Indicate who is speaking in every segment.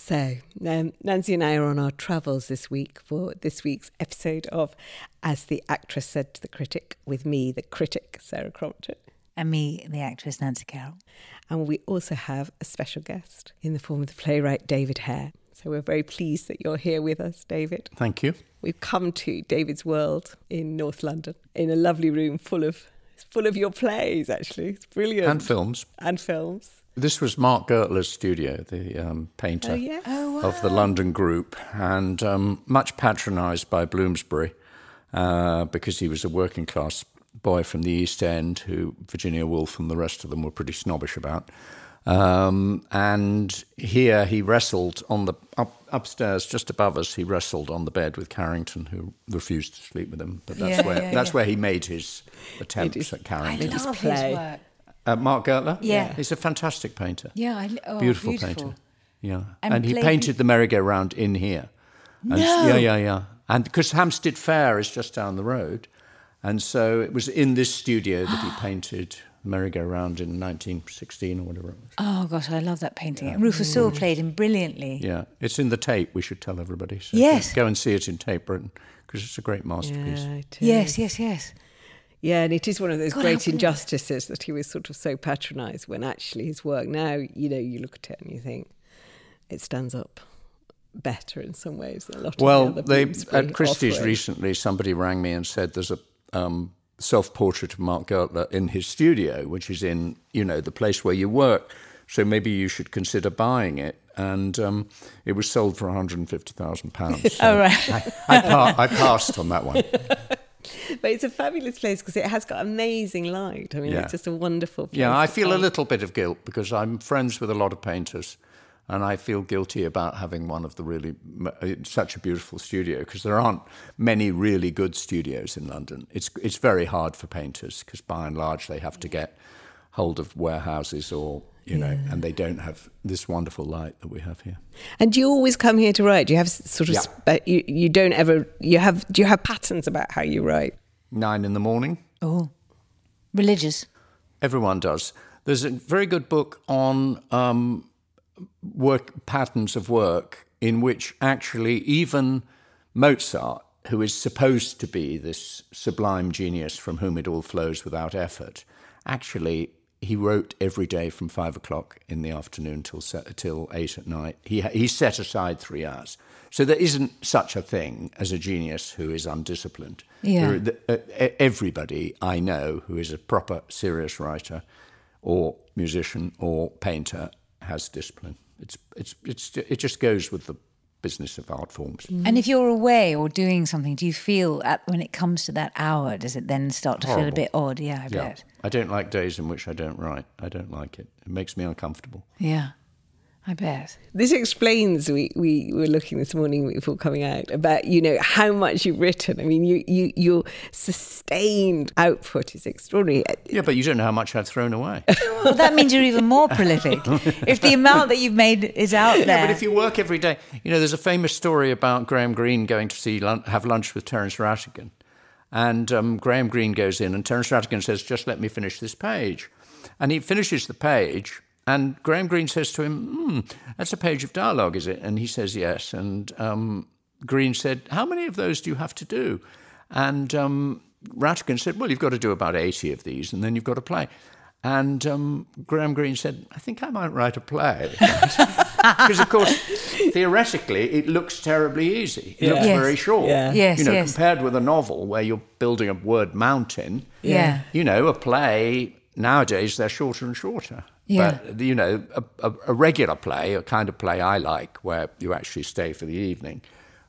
Speaker 1: So, um, Nancy and I are on our travels this week for this week's episode of As the Actress Said to the Critic, with me, the critic, Sarah Crompton.
Speaker 2: And me, the actress Nancy Carroll.
Speaker 1: And we also have a special guest in the form of the playwright David Hare. So we're very pleased that you're here with us, David.
Speaker 3: Thank you.
Speaker 1: We've come to David's World in North London in a lovely room full of full of your plays. Actually, it's brilliant
Speaker 3: And films.
Speaker 1: and films.
Speaker 3: This was Mark Gertler's studio, the um, painter
Speaker 1: Oh yes.
Speaker 3: of the London group, and um, much patronised by Bloomsbury uh, because he was a working class boy from the East End who Virginia Woolf and the rest of them were pretty snobbish about. Um, and here he wrestled on the up, upstairs, just above us. He wrestled on the bed with Carrington, who refused to sleep with him. But that's
Speaker 2: Yeah,
Speaker 3: where
Speaker 2: yeah,
Speaker 3: that's
Speaker 2: yeah.
Speaker 3: where he made his attempts
Speaker 1: is-
Speaker 3: at
Speaker 2: I
Speaker 3: Carrington.
Speaker 1: his
Speaker 2: love
Speaker 1: play.
Speaker 2: his work.
Speaker 3: Uh, Mark Gertler,
Speaker 2: Yeah.
Speaker 3: he's a fantastic painter.
Speaker 2: Yeah, I, oh,
Speaker 3: beautiful,
Speaker 2: beautiful,
Speaker 3: painter. Yeah,
Speaker 2: And
Speaker 3: and, he
Speaker 2: played-
Speaker 3: painted the merry-go-round in here. And
Speaker 2: No.
Speaker 3: Yeah, yeah, yeah. And because Hampstead Fair is just down the road, and so it was in this studio that he painted merry-go-round in 1916 or whatever it was.
Speaker 2: Oh gosh, I love that painting. Rufus Sewell played him brilliantly.
Speaker 3: Yeah, it's in the Tate. We should tell everybody. So
Speaker 2: Yes.
Speaker 3: go and see it in Tate Britain because it's a great masterpiece.
Speaker 1: Yeah, it
Speaker 2: Yes, yes, yes.
Speaker 1: Yeah, and it is one of those
Speaker 2: God,
Speaker 1: great injustices that he was sort of so patronised when actually his work now, you know, you look at it and you think it stands up better in some ways than a lot
Speaker 3: Well,
Speaker 1: of the other
Speaker 3: they
Speaker 1: Bloomsbury
Speaker 3: at Christie's
Speaker 1: offering.
Speaker 3: recently, somebody rang me and said there's a um, self-portrait of Mark Gertler in his studio, which is in you know the place where you work. So maybe you should consider buying it. And um, it was sold for 150,000 pounds. So
Speaker 2: Oh, right.
Speaker 3: I, I, pa- I passed on that one.
Speaker 1: But it's a fabulous place because it has got amazing light. I mean,
Speaker 3: Yeah.
Speaker 1: it's just a wonderful place.
Speaker 3: Yeah, I feel a little bit of guilt because I'm friends with a lot of painters, and I feel guilty about having one of the really uh, such a beautiful studio because there aren't many really good studios in London. It's it's very hard for painters because by and large they have to get hold of warehouses or you know, and they don't have this wonderful light that we have here.
Speaker 1: And do you always come here to write? Do you have sort of,
Speaker 3: Yeah.
Speaker 1: spe- you, you don't ever, you have, do you have patterns about how you write?
Speaker 3: Nine in the morning.
Speaker 2: Oh, religious.
Speaker 3: Everyone does. There's a very good book on um, work patterns of work in which actually even Mozart, who is supposed to be this sublime genius from whom it all flows without effort, actually he wrote every day from five o'clock in the afternoon till till eight at night. He he set aside three hours. So there isn't such a thing as a genius who is undisciplined.
Speaker 2: Yeah.
Speaker 3: There the, uh, everybody I know who is a proper serious writer or musician or painter has discipline. It's it's it's it just goes with the business of art forms. Mm.
Speaker 2: And if you're away or doing something, do you feel at, when it comes to that hour, does it then start to feel a bit odd? Yeah, I
Speaker 3: Yeah.
Speaker 2: bet.
Speaker 3: I don't like days in which I don't write. I don't like it. It makes me uncomfortable.
Speaker 2: Yeah, I bet.
Speaker 1: This explains, we, we were looking this morning before coming out, about, you know, how much you've written. I mean, you, you, your sustained output is extraordinary.
Speaker 3: Yeah, but you don't know how much I've thrown away.
Speaker 2: Well, that means you're even more prolific. if the amount that you've made is out there.
Speaker 3: Yeah, but if you work every day, you know, there's a famous story about Graham Greene going to see have lunch with Terence Rattigan, and um, Graham Greene goes in, and Terence Rattigan says, "Just let me finish this page," and he finishes the page, and Graham Greene says to him, hmm, "That's a page of dialogue, is it?" And he says, "Yes," and um, Greene said, "How many of those do you have to do?" And um, Rattigan said, "Well, you've got to do about eighty of these, and then you've got to play." And um, Graham Greene said, I think I might write a play. Because, of course, theoretically, it looks terribly easy. It looks
Speaker 2: Yes.
Speaker 3: very short.
Speaker 1: Yeah.
Speaker 2: Yes,
Speaker 3: you know,
Speaker 2: yes.
Speaker 3: compared with a novel where you're building a word mountain,
Speaker 2: Yeah.
Speaker 3: you know, a play, nowadays, they're shorter and shorter.
Speaker 2: Yeah.
Speaker 3: But, you know, a, a, a regular play, a kind of play I like, where you actually stay for the evening,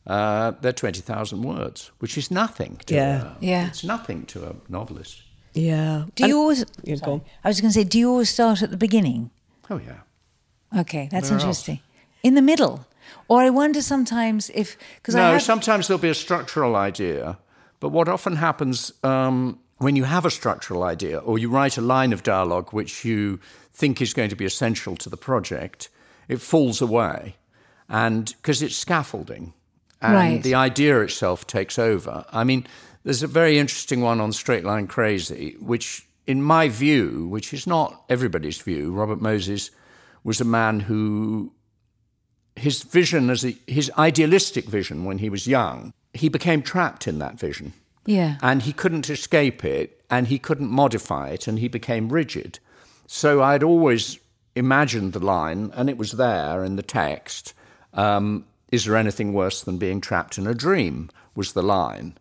Speaker 3: uh, they're 20,000 words, which is nothing to
Speaker 1: Yeah.
Speaker 3: a,
Speaker 2: Yeah.
Speaker 3: It's nothing to a novelist.
Speaker 1: Yeah.
Speaker 2: do you always?
Speaker 1: Yeah, go.
Speaker 2: I was going to say, do you always start at the beginning?
Speaker 3: Oh, yeah.
Speaker 2: Okay, that's
Speaker 3: Where else?
Speaker 2: interesting. In the middle, or I wonder sometimes if because I
Speaker 3: No, sometimes there'll be a structural idea, but what often happens um, when you have a structural idea or you write a line of dialogue which you think is going to be essential to the project, it falls away, and because it's scaffolding, and
Speaker 2: Right.
Speaker 3: the idea itself takes over. I mean, there's a very interesting one on Straight Line Crazy, which, in my view, which is not everybody's view, Robert Moses was a man who his vision as a, his idealistic vision when he was young, he became trapped in that vision.
Speaker 2: Yeah.
Speaker 3: And he couldn't escape it and he couldn't modify it and he became rigid. So I'd always imagined the line and it was there in the text. Um, is there anything worse than being trapped in a dream? was the line.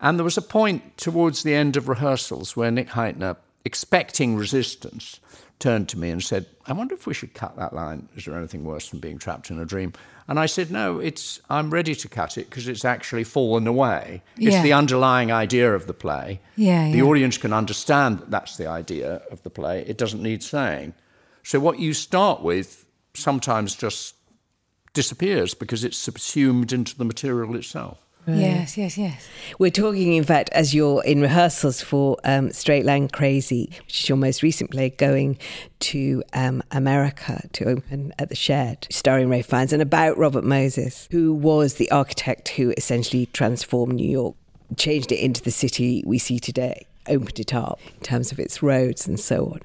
Speaker 3: And there was a point towards the end of rehearsals where Nick Hytner, expecting resistance, turned to me and said, I wonder if we should cut that line. Is there anything worse than being trapped in a dream? And I said, No, it's I'm ready to cut it because it's actually fallen away. It's
Speaker 2: Yeah.
Speaker 3: the underlying idea of the play.
Speaker 2: Yeah,
Speaker 3: the
Speaker 2: yeah.
Speaker 3: audience can understand that that's the idea of the play. It doesn't need saying. So what you start with sometimes just disappears because it's subsumed into the material itself.
Speaker 2: Yes, yes, yes.
Speaker 1: We're talking, in fact, as you're in rehearsals for um, Straight Line Crazy, which is your most recent play, going to um, America to open at the Shed, starring Ralph Fiennes, and about Robert Moses, who was the architect who essentially transformed New York, changed it into the city we see today. Opened it up in terms of its roads and so on.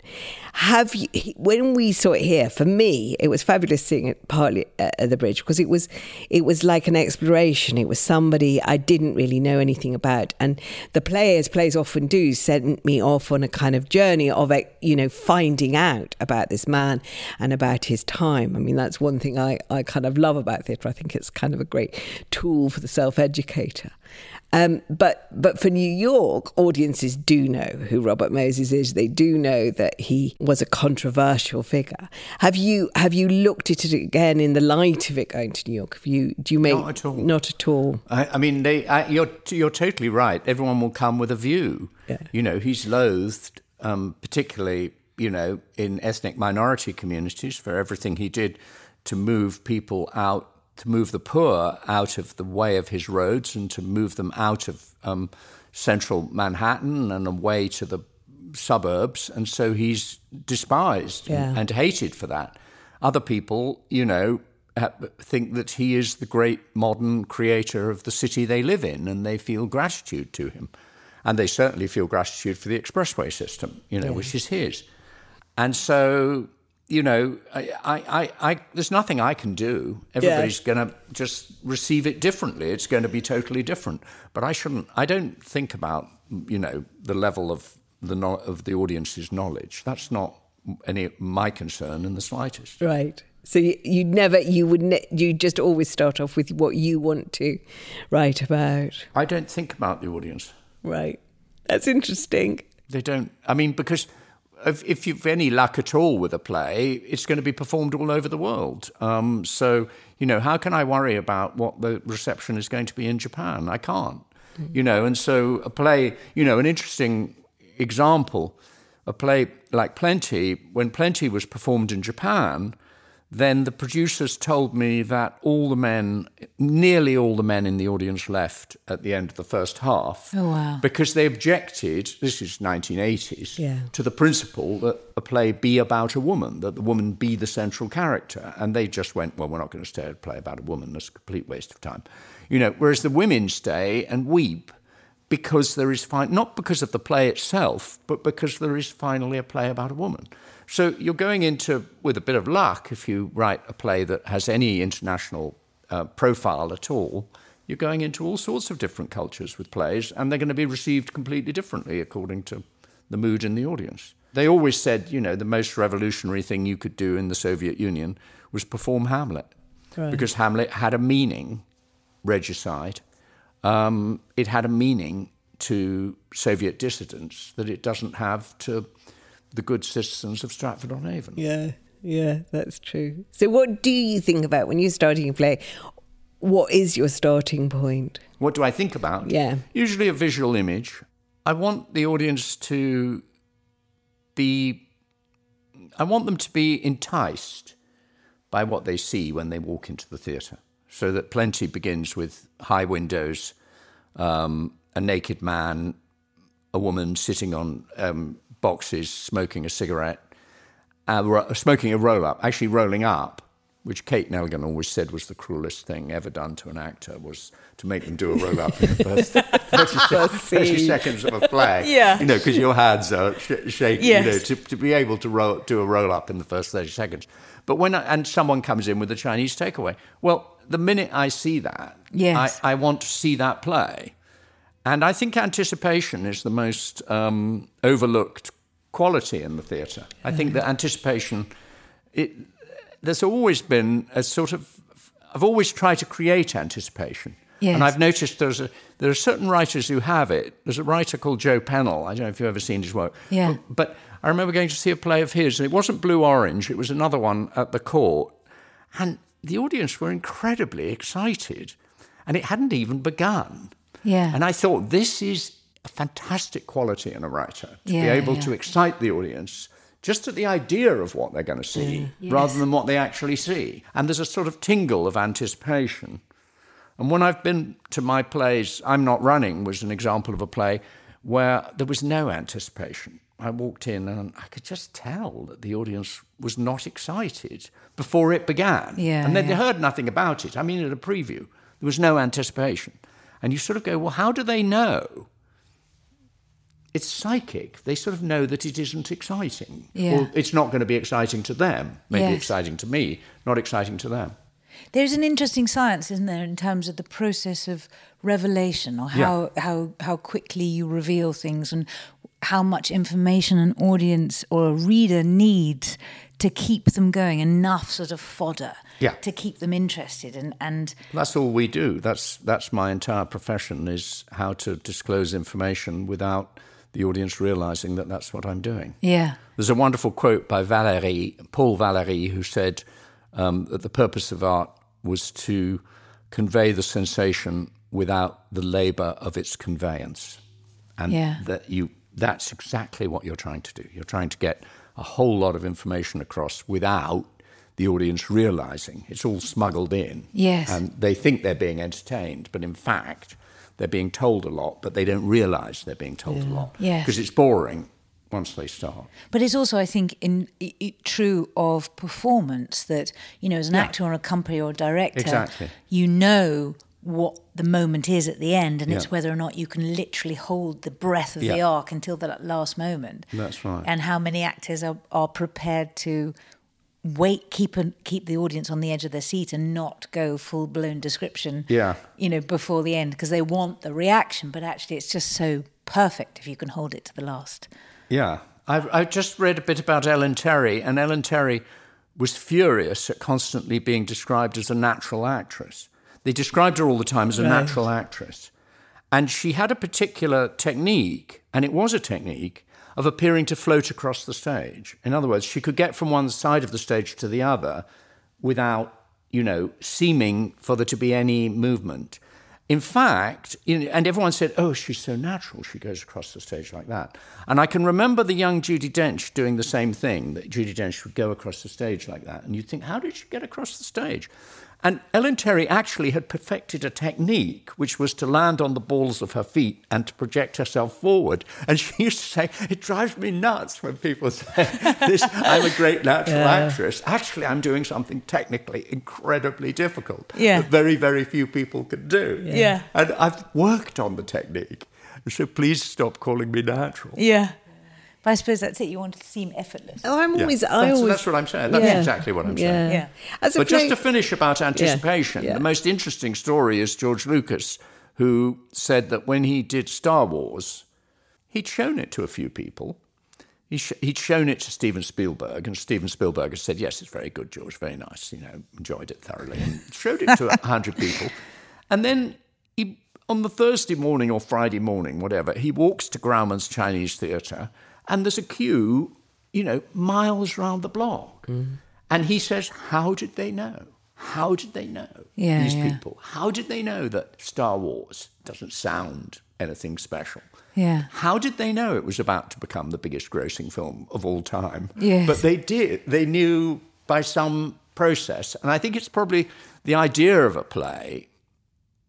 Speaker 1: Have you, when we saw it here, for me, it was fabulous seeing it partly at at the bridge because it was, it was like an exploration. It was somebody I didn't really know anything about, and the players, plays often do, sent me off on a kind of journey of, you know, finding out about this man and about his time. I mean, that's one thing I, I kind of love about theatre. I think it's kind of a great tool for the self-educator. Um, but but for New York, audiences do know who Robert Moses is. They do know that he was a controversial figure. Have you have you looked at it again in the light of it going to New York? Have you do you make
Speaker 3: Not at all.
Speaker 1: Not at all.
Speaker 3: I, I mean, they, I, you're you're totally right. Everyone will come with a view.
Speaker 1: Yeah.
Speaker 3: You know, he's loathed, um, particularly you know in ethnic minority communities for everything he did to move people out, to move the poor out of the way of his roads, and to move them out of um, central Manhattan and away to the suburbs. And so he's despised and-
Speaker 1: Yeah.
Speaker 3: and hated for that. Other people, you know, think that he is the great modern creator of the city they live in, and they feel gratitude to him. And they certainly feel gratitude for the expressway system, you know, which is his. And so, you know, I, I, I, there's nothing I can do. Everybody's going to just receive it differently. It's going to be totally different. But I shouldn't. I don't think about, you know, the level of the of the audience's knowledge. That's not any my concern in the slightest.
Speaker 1: Right. So you, you never you would ne- you just always start off with what you want to write about.
Speaker 3: I don't think about the audience.
Speaker 1: Right. That's interesting.
Speaker 3: They don't. I mean, because if, if you've any luck at all with a play, it's going to be performed all over the world. Um, so, you know, how can I worry about what the reception is going to be in Japan? I can't. You know, and so a play, you know, an interesting example, a play like Plenty, when Plenty was performed in Japan, then the producers told me that all the men, nearly all the men in the audience left at the end of the first half.
Speaker 2: Oh, wow.
Speaker 3: Because they objected, this is 1980s,
Speaker 1: Yeah.
Speaker 3: to the principle that a play be about a woman, that the woman be the central character. And they just went, well, we're not going to stay at a play about a woman. That's a complete waste of time. You know, whereas the women stay and weep because there is, fin- not because of the play itself, but because there is finally a play about a woman. So you're going into, with a bit of luck, if you write a play that has any international uh, profile at all, you're going into all sorts of different cultures with plays, and they're going to be received completely differently according to the mood in the audience. They always said, you know, the most revolutionary thing you could do in the Soviet Union was perform Hamlet, because Hamlet had a meaning, regicide. Um, it had a meaning to Soviet dissidents that it doesn't have to the good citizens of Stratford on Avon.
Speaker 1: Yeah, yeah, that's true. So, what do you think about when you're starting a play? What is your starting point?
Speaker 3: What do I think about?
Speaker 1: Yeah.
Speaker 3: Usually a visual image. I want the audience to be, I want them to be enticed by what they see when they walk into the theatre. So that Plenty begins with high windows, um, a naked man, a woman sitting on um, boxes smoking a cigarette, uh, smoking a roll up, actually rolling up which Kate Nelligan always said was the cruelest thing ever done to an actor, was to make them do a roll up in the first 30, sec- 30 seconds of a play.
Speaker 1: Yeah.
Speaker 3: You know, because your hands are sh- shaking,
Speaker 1: Yes.
Speaker 3: you know, to, to be able to roll, do a roll up in the first 30 seconds. But when, I, and someone comes in with a Chinese takeaway, well, the minute I see that,
Speaker 2: Yes.
Speaker 3: I, I want to see that play. And I think anticipation is the most um, overlooked quality in the theatre. I think that anticipation, it, there's always been a sort of, I've always tried to create anticipation.
Speaker 2: Yes.
Speaker 3: And I've noticed there's a, there are certain writers who have it. There's a writer called Joe Penhall. I don't know if you've ever seen his work.
Speaker 2: Yeah.
Speaker 3: But, but I remember going to see a play of his, and it wasn't Blue Orange, it was another one at the court. And the audience were incredibly excited, and it hadn't even begun.
Speaker 2: Yeah.
Speaker 3: And I thought, this is a fantastic quality in a writer to be able
Speaker 2: yeah.
Speaker 3: to excite the audience just at the idea of what they're going to see rather than what they actually see. And there's a sort of tingle of anticipation. And when I've been to my plays, I'm Not Running was an example of a play where there was no anticipation. I walked in and I could just tell that the audience was not excited before it began.
Speaker 2: Yeah,
Speaker 3: and they'd
Speaker 2: yeah.
Speaker 3: heard nothing about it. I mean, at a preview, there was no anticipation. And you sort of go, well, how do they know? It's psychic. They sort of know that it isn't exciting.
Speaker 2: Yeah.
Speaker 3: Or it's not going to be exciting to them. Maybe
Speaker 2: Yes.
Speaker 3: exciting to me, not exciting to them.
Speaker 2: There's an interesting science, isn't there, in terms of the process of revelation or how, how, how quickly you reveal things and how much information an audience or a reader needs to keep them going, enough sort of fodder
Speaker 3: Yeah.
Speaker 2: to keep them interested. And, and
Speaker 3: That's all we do. That's that's my entire profession is how to disclose information without the audience realizing that that's what I'm doing.
Speaker 2: yeah,
Speaker 3: There's a wonderful quote by Valerie, Paul Valéry, who said um, that the purpose of art was to convey the sensation without the labor of its conveyance. And
Speaker 2: Yeah.
Speaker 3: that you that's exactly what you're trying to do. You're trying to get a whole lot of information across without the audience realizing it's all smuggled in.
Speaker 2: Yes.
Speaker 3: And they think they're being entertained, but in fact, they're being told a lot, but they don't realize they're being told a lot.
Speaker 2: Yes.
Speaker 3: Because it's boring once they start.
Speaker 2: But it's also, I think, in i i true of performance that you know, as an
Speaker 3: Yeah.
Speaker 2: actor or a company or a director,
Speaker 3: Exactly.
Speaker 2: you know what the moment is at the end, and it's whether or not you can literally hold the breath of the arc until the last moment.
Speaker 3: That's right.
Speaker 2: And how many actors are, are prepared to wait, keep a, keep the audience on the edge of their seat, and not go full blown description.
Speaker 3: Yeah.
Speaker 2: You know, before the end because they want the reaction, but actually, it's just so perfect if you can hold it to the last.
Speaker 3: Yeah. I've, I've just read a bit about Ellen Terry, and Ellen Terry was furious at constantly being described as a natural actress. They described her all the time as a natural actress. And she had a particular technique, and it was a technique, of appearing to float across the stage. In other words, she could get from one side of the stage to the other without, you know, seeming for there to be any movement. In fact, you know, and everyone said, oh, she's so natural, she goes across the stage like that. And I can remember the young Judy Dench doing the same thing, that Judy Dench would go across the stage like that. And you'd think, how did she get across the stage? And Ellen Terry actually had perfected a technique which was to land on the balls of her feet and to project herself forward. And she used to say, It drives me nuts when people say, this, I'm a great natural actress. Actually, I'm doing something technically incredibly difficult
Speaker 2: Yeah.
Speaker 3: that very, very few people can do.
Speaker 2: Yeah.
Speaker 3: And I've worked on the technique. So please stop calling me natural.
Speaker 2: Yeah. But I suppose that's it. You want it to seem effortless.
Speaker 1: Oh, I'm
Speaker 3: Yeah.
Speaker 1: always, I
Speaker 3: that's,
Speaker 1: always.
Speaker 3: that's what I'm saying. That's
Speaker 1: Yeah.
Speaker 3: exactly what I'm
Speaker 1: yeah.
Speaker 3: saying.
Speaker 2: Yeah.
Speaker 1: As a
Speaker 3: But just to finish about anticipation,
Speaker 1: yeah.
Speaker 3: the most interesting story is George Lucas, who said that when he did Star Wars, he'd shown it to a few people. He sh- he'd shown it to Steven Spielberg, and Steven Spielberg had said, "Yes, it's very good, George, very nice. You know, enjoyed it thoroughly." And showed it to a hundred people, and then he, on the Thursday morning or Friday morning, whatever, he walks to Grauman's Chinese Theatre, and there's a queue, you know, miles round the block, mm-hmm. and he says, "How did they know? How did they know
Speaker 2: Yeah,
Speaker 3: these
Speaker 2: yeah.
Speaker 3: people? How did they know that Star Wars doesn't sound anything special?"
Speaker 2: Yeah.
Speaker 3: How did they know it was about to become the biggest grossing film of all time?
Speaker 2: Yes.
Speaker 3: But they did. They knew by some process. And I think it's probably the idea of a play.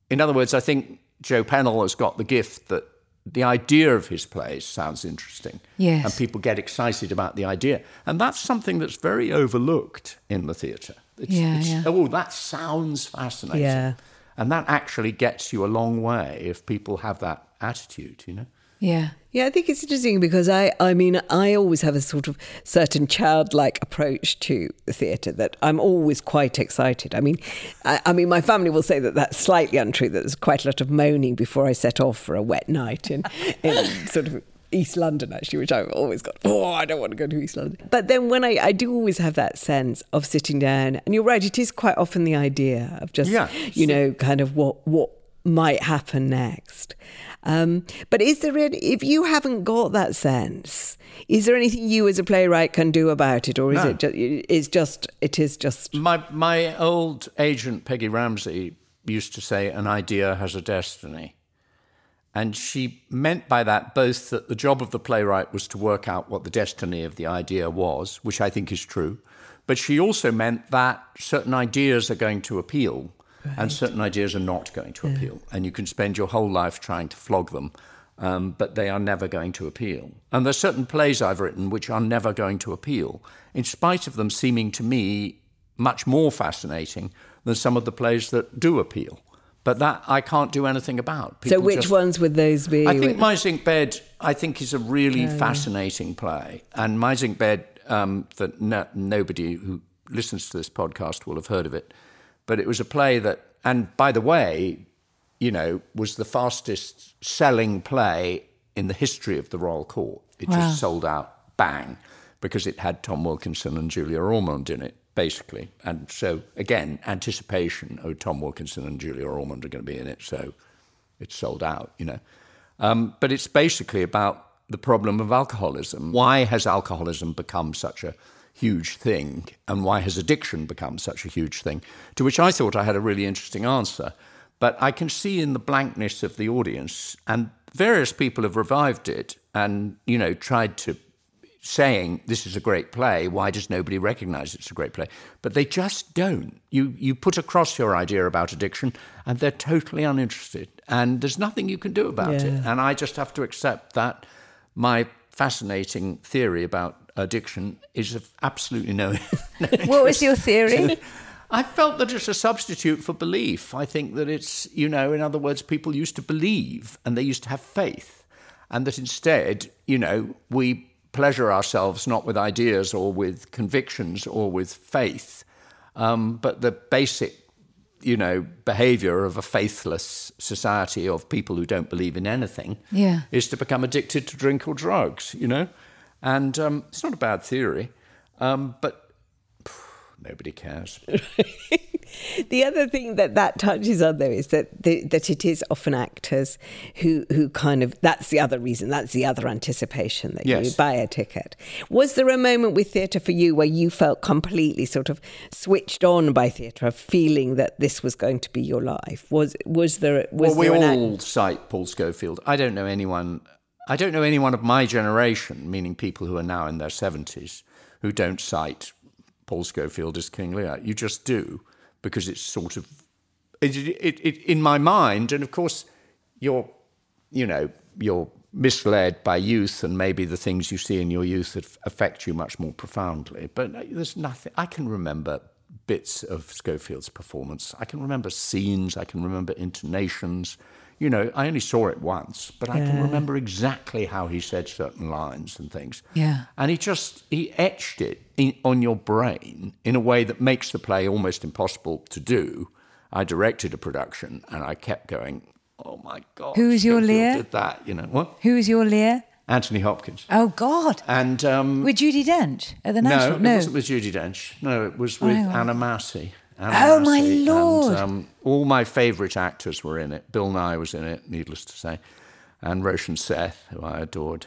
Speaker 3: In other words, I think Joe Penhall has got the gift that the idea of his plays sounds interesting.
Speaker 2: Yes.
Speaker 3: And people get excited about the idea. And that's something that's very overlooked in the theatre. It's,
Speaker 2: Yeah,
Speaker 3: it's,
Speaker 2: yeah.
Speaker 3: Oh, that sounds fascinating.
Speaker 1: Yeah.
Speaker 3: And that actually gets you a long way if people have that attitude, you know?
Speaker 2: Yeah.
Speaker 1: Yeah, I think it's interesting because I, I mean, I always have a sort of certain childlike approach to the theatre that I'm always quite excited. I mean, I, I mean, my family will say that that's slightly untrue. That there's quite a lot of moaning before I set off for a wet night in, in sort of East London, actually, which I've always got. Oh, I don't want to go to East London. But then when I, I do always have that sense of sitting down, and you're right, it is quite often the idea of just,
Speaker 3: Yeah.
Speaker 1: you know, kind of what what might happen next. Um, but is there any, if you haven't got that sense, is there anything you as a playwright can do about it, or is
Speaker 3: No.
Speaker 1: it just, it's just it is just
Speaker 3: My my old agent Peggy Ramsey used to say an idea has a destiny. And she meant by that both that the job of the playwright was to work out what the destiny of the idea was, which I think is true, but she also meant that certain ideas are going to appeal and certain ideas are not going to appeal. And you can spend your whole life trying to flog them, um, but they are never going to appeal. And there's certain plays I've written which are never going to appeal, in spite of them seeming to me much more fascinating than some of the plays that do appeal. But that I can't do anything about.
Speaker 1: so. Which
Speaker 3: just-
Speaker 1: ones would those be?
Speaker 3: I think My Zinc Bed, I think, is a really fascinating play. And My Zinc Bed, um, that no, nobody who listens to this podcast will have heard of it, but it was a play that, and by the way, you know, was the fastest selling play in the history of the Royal Court. It
Speaker 2: Wow.
Speaker 3: just sold out bang because it had Tom Wilkinson and Julia Ormond in it, basically. And so, again, anticipation oh, Tom Wilkinson and Julia Ormond are going to be in it. So it's sold out, you know. Um, but it's basically about the problem of alcoholism. Why has alcoholism become such a huge thing? And why has addiction become such a huge thing? To which I thought I had a really interesting answer. But I can see in the blankness of the audience, and various people have revived it and, you know, tried to saying this is a great play. Why does nobody recognise it's a great play? But they just don't. You you put across your idea about addiction, and they're totally uninterested. And there's nothing you can do about it. And I just have to accept that my fascinating theory about addiction is of absolutely no.
Speaker 2: What was your theory?
Speaker 3: I felt that it's a substitute for belief. I think that it's, you know, in other words, people used to believe and they used to have faith. And that instead, you know, we pleasure ourselves not with ideas or with convictions or with faith, um, but the basic, you know, behavior of a faithless society of people who don't believe in anything
Speaker 2: Yeah.
Speaker 3: is to become addicted to drink or drugs, you know? And um, it's not a bad theory, um, but nobody cares.
Speaker 1: The other thing that that touches on, though, is that the, that it is often actors who who kind of that's the other reason, that's the other anticipation that you buy a ticket. Was there a moment with theatre for you where you felt completely sort of switched on by theatre, of feeling that this was going to be your life? Was was there was
Speaker 3: well, we
Speaker 1: an act-
Speaker 3: all cite Paul Scofield. I don't know anyone. I don't know anyone of my generation, meaning people who are now in their seventies, who don't cite Paul Scofield as King Lear. You just do because it's sort of it, it, it, in my mind, and of course, you're you know you're misled by youth, and maybe the things you see in your youth affect you much more profoundly. But there's nothing I can remember bits of Scofield's performance. I can remember scenes. I can remember intonations. You know, I only saw it once, but I can remember exactly how he said certain lines and things.
Speaker 2: Yeah.
Speaker 3: And he just he etched it in, on your brain in a way that makes the play almost impossible to do. I directed a production, and I kept going, "Oh my god!"
Speaker 2: Who is your Lear?
Speaker 3: Did that? You know what?
Speaker 2: Who was your Lear?
Speaker 3: Anthony Hopkins.
Speaker 2: Oh God.
Speaker 3: And um,
Speaker 2: With Judy Dench at the National.
Speaker 3: no,
Speaker 2: National?
Speaker 3: it wasn't with Judy Dench. No, it was with
Speaker 2: on.
Speaker 3: Anna Massey. Anna
Speaker 2: Oh, my Lord.
Speaker 3: And, um, all my favourite actors were in it. Bill Nighy was in it, needless to say, and Roshan Seth, who I adored.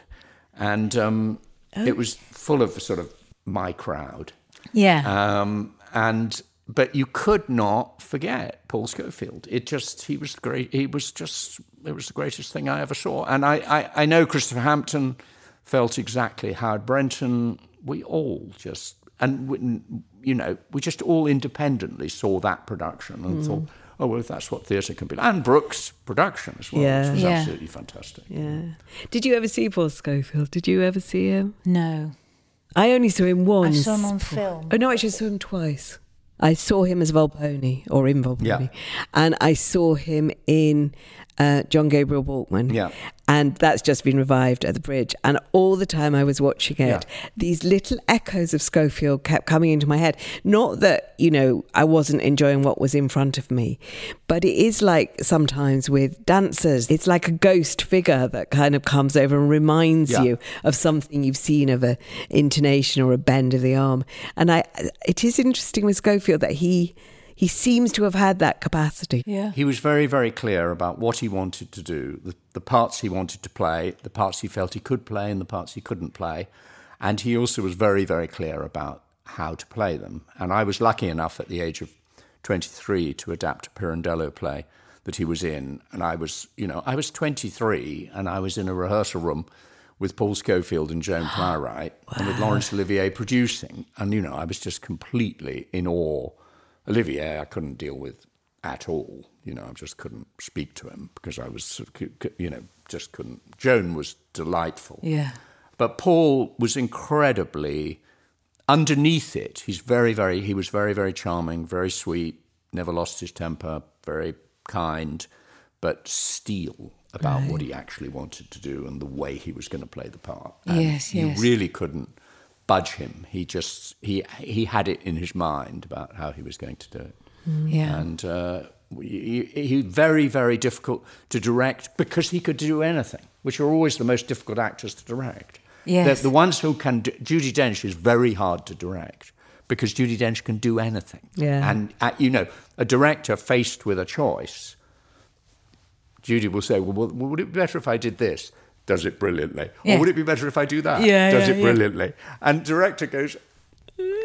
Speaker 3: And um,
Speaker 2: Oh.
Speaker 3: it was full of sort of my crowd.
Speaker 2: Yeah.
Speaker 3: Um, and but you could not forget Paul Scofield. It just he was great. He was just it was the greatest thing I ever saw. And I I, I know Christopher Hampton felt exactly Howard Brenton. We all just and you know we just all independently saw that production and mm. thought. Oh well, that's what theatre can be, like. and Brook's production as well,
Speaker 1: Yeah.
Speaker 3: which was
Speaker 2: Yeah.
Speaker 3: absolutely fantastic.
Speaker 1: Yeah. Did you ever see Paul Scofield? Did you ever see him?
Speaker 2: no.
Speaker 1: I only saw him once.
Speaker 2: I saw him on film.
Speaker 1: Oh no, actually I saw him twice. I saw him as Volpone or in Volpone,
Speaker 3: Yeah.
Speaker 1: and I saw him in uh, John Gabriel Borkman.
Speaker 3: Yeah.
Speaker 1: And that's just been revived at the bridge. And all the time I was watching it, these little echoes of Scofield kept coming into my head. Not that, you know, I wasn't enjoying what was in front of me, but it is like sometimes with dancers, it's like a ghost figure that kind of comes over and reminds
Speaker 3: Yeah.
Speaker 1: you of something you've seen of a intonation or a bend of the arm. And I, it is interesting with Scofield that he he seems to have had that capacity.
Speaker 2: Yeah.
Speaker 3: He was very, very clear about what he wanted to do, the, the parts he wanted to play, the parts he felt he could play, and the parts he couldn't play. And he also was very, very clear about how to play them. And I was lucky enough at the age of 23 to adapt a Pirandello play that he was in. And I was, you know, I was 23 and I was in a rehearsal room with Paul Scofield and Joan Plowright and with Laurence Olivier producing. And, you know, I was just completely in awe. Olivier, I couldn't deal with at all. You know, I just couldn't speak to him because I was, you know, just couldn't. Joan was delightful.
Speaker 2: Yeah.
Speaker 3: But Paul was incredibly underneath it. He's very, very. He was very, very charming, very sweet. Never lost his temper. Very kind, but steel about what he actually wanted to do and the way he was going to play the part. And
Speaker 2: Yes,
Speaker 3: you really couldn't budge him. He just he he had it in his mind about how he was going to do it
Speaker 2: Yeah.
Speaker 3: and uh, he, he very very difficult to direct because he could do anything, which are always the most difficult actors to direct.
Speaker 2: Yes.
Speaker 3: the, the ones who can. Do, Judy Dench is very hard to direct because Judy Dench can do anything.
Speaker 1: Yeah.
Speaker 3: and uh, you know, a director faced with a choice, Judy will say, "Well, well, would it be better if I did this?" Does it brilliantly,
Speaker 2: Yeah.
Speaker 3: or would it be better if I do that?
Speaker 2: Yeah,
Speaker 3: Does
Speaker 2: yeah,
Speaker 3: it
Speaker 2: yeah.
Speaker 3: brilliantly? And director goes,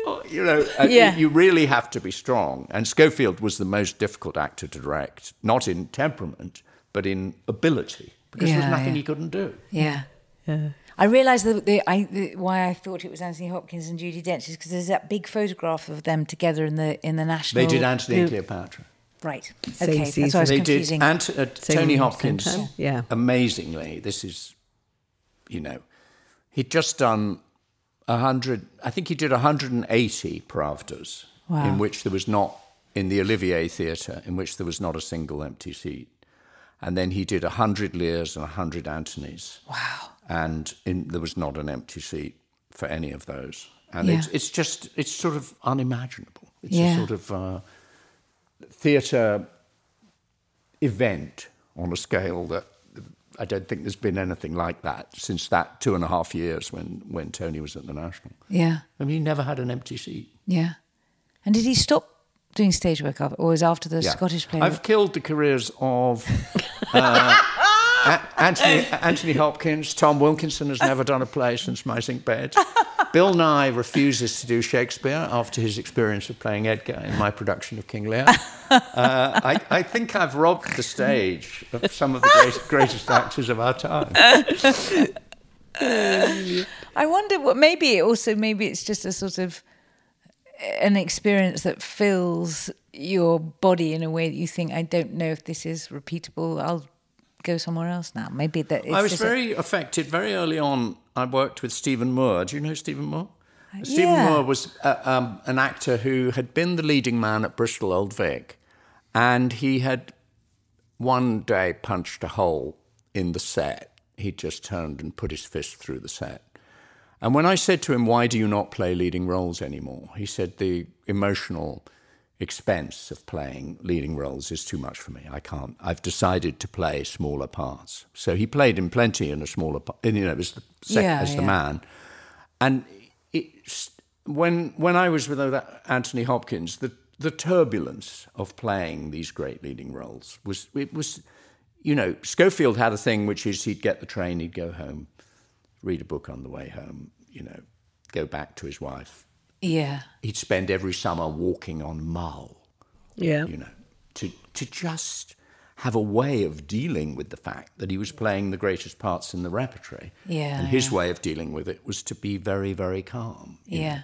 Speaker 3: Oh, you know, uh,
Speaker 2: Yeah.
Speaker 3: you really have to be strong. And Scofield was the most difficult actor to direct, not in temperament, but in ability, because there was nothing
Speaker 2: yeah.
Speaker 3: he couldn't do.
Speaker 2: Yeah. Yeah. I realised that the, I, the, why I thought it was Anthony Hopkins and Judy Dench is because there's that big photograph of them together in the in the national.
Speaker 3: They did Antony and Cleopatra.
Speaker 2: Right.
Speaker 1: Same
Speaker 2: okay. That's
Speaker 1: season.
Speaker 2: why I was
Speaker 3: They
Speaker 2: confusing.
Speaker 3: did Ant- uh, Tony Hopkins.
Speaker 1: yeah.
Speaker 3: Amazingly, this is, you know, he'd just done a hundred. I think he did 180 Pravdas,
Speaker 2: Wow.
Speaker 3: in which there was not in the Olivier Theatre, in which there was not a single empty seat, and then he did 100 Lears and 100 Antonys.
Speaker 2: wow.
Speaker 3: and in, there was not an empty seat for any of those. And
Speaker 2: Yeah.
Speaker 3: it's, it's just, it's sort of unimaginable. It's
Speaker 2: Yeah.
Speaker 3: a sort of uh, theatre event on a scale that I don't think there's been anything like that since that two and a half years when, when Tony was at the National.
Speaker 2: Yeah.
Speaker 3: I mean, he never had an empty seat.
Speaker 2: Yeah. And did he stop doing stage work after, or was after the
Speaker 3: Yeah.
Speaker 2: Scottish play?
Speaker 3: I've killed the careers of uh, A- Anthony, Anthony Hopkins. Tom Wilkinson has never done a play since My Zinc Bed. Bill Nighy refuses to do Shakespeare after his experience of playing Edgar in my production of King Lear. Uh, I, I think I've robbed the stage of some of the great, greatest actors of our time.
Speaker 2: I wonder what maybe also maybe it's just a sort of an experience that fills your body in a way that you think I don't know if this is repeatable. I'll go somewhere else now. Maybe that it's
Speaker 3: I was
Speaker 2: just a-
Speaker 3: very affected very early on. I worked with Stephen Moore. Do you know Stephen Moore? Stephen
Speaker 2: yeah.
Speaker 3: Moore was uh, um, an actor who had been the leading man at Bristol Old Vic, and he had one day punched a hole in the set. He just turned and put his fist through the set. And when I said to him, Why do you not play leading roles anymore? He said, The emotional expense of playing leading roles is too much for me. I can't. I've decided to play smaller parts. So he played in plenty in a smaller part, you know, as the, sec-
Speaker 2: Yeah,
Speaker 3: as the man. And it's, when, when I was with Anthony Hopkins, the, the turbulence of playing these great leading roles was, it was, you know, Scofield had a thing which is he'd get the train, he'd go home, read a book on the way home, you know, go back to his wife.
Speaker 2: Yeah.
Speaker 3: He'd spend every summer walking on Mull,
Speaker 1: Yeah.
Speaker 3: you know, to, to just have a way of dealing with the fact that he was playing the greatest parts in the repertory.
Speaker 2: Yeah,
Speaker 3: And his
Speaker 2: yeah.
Speaker 3: way of dealing with it was to be very, very calm. you know.
Speaker 2: Yeah.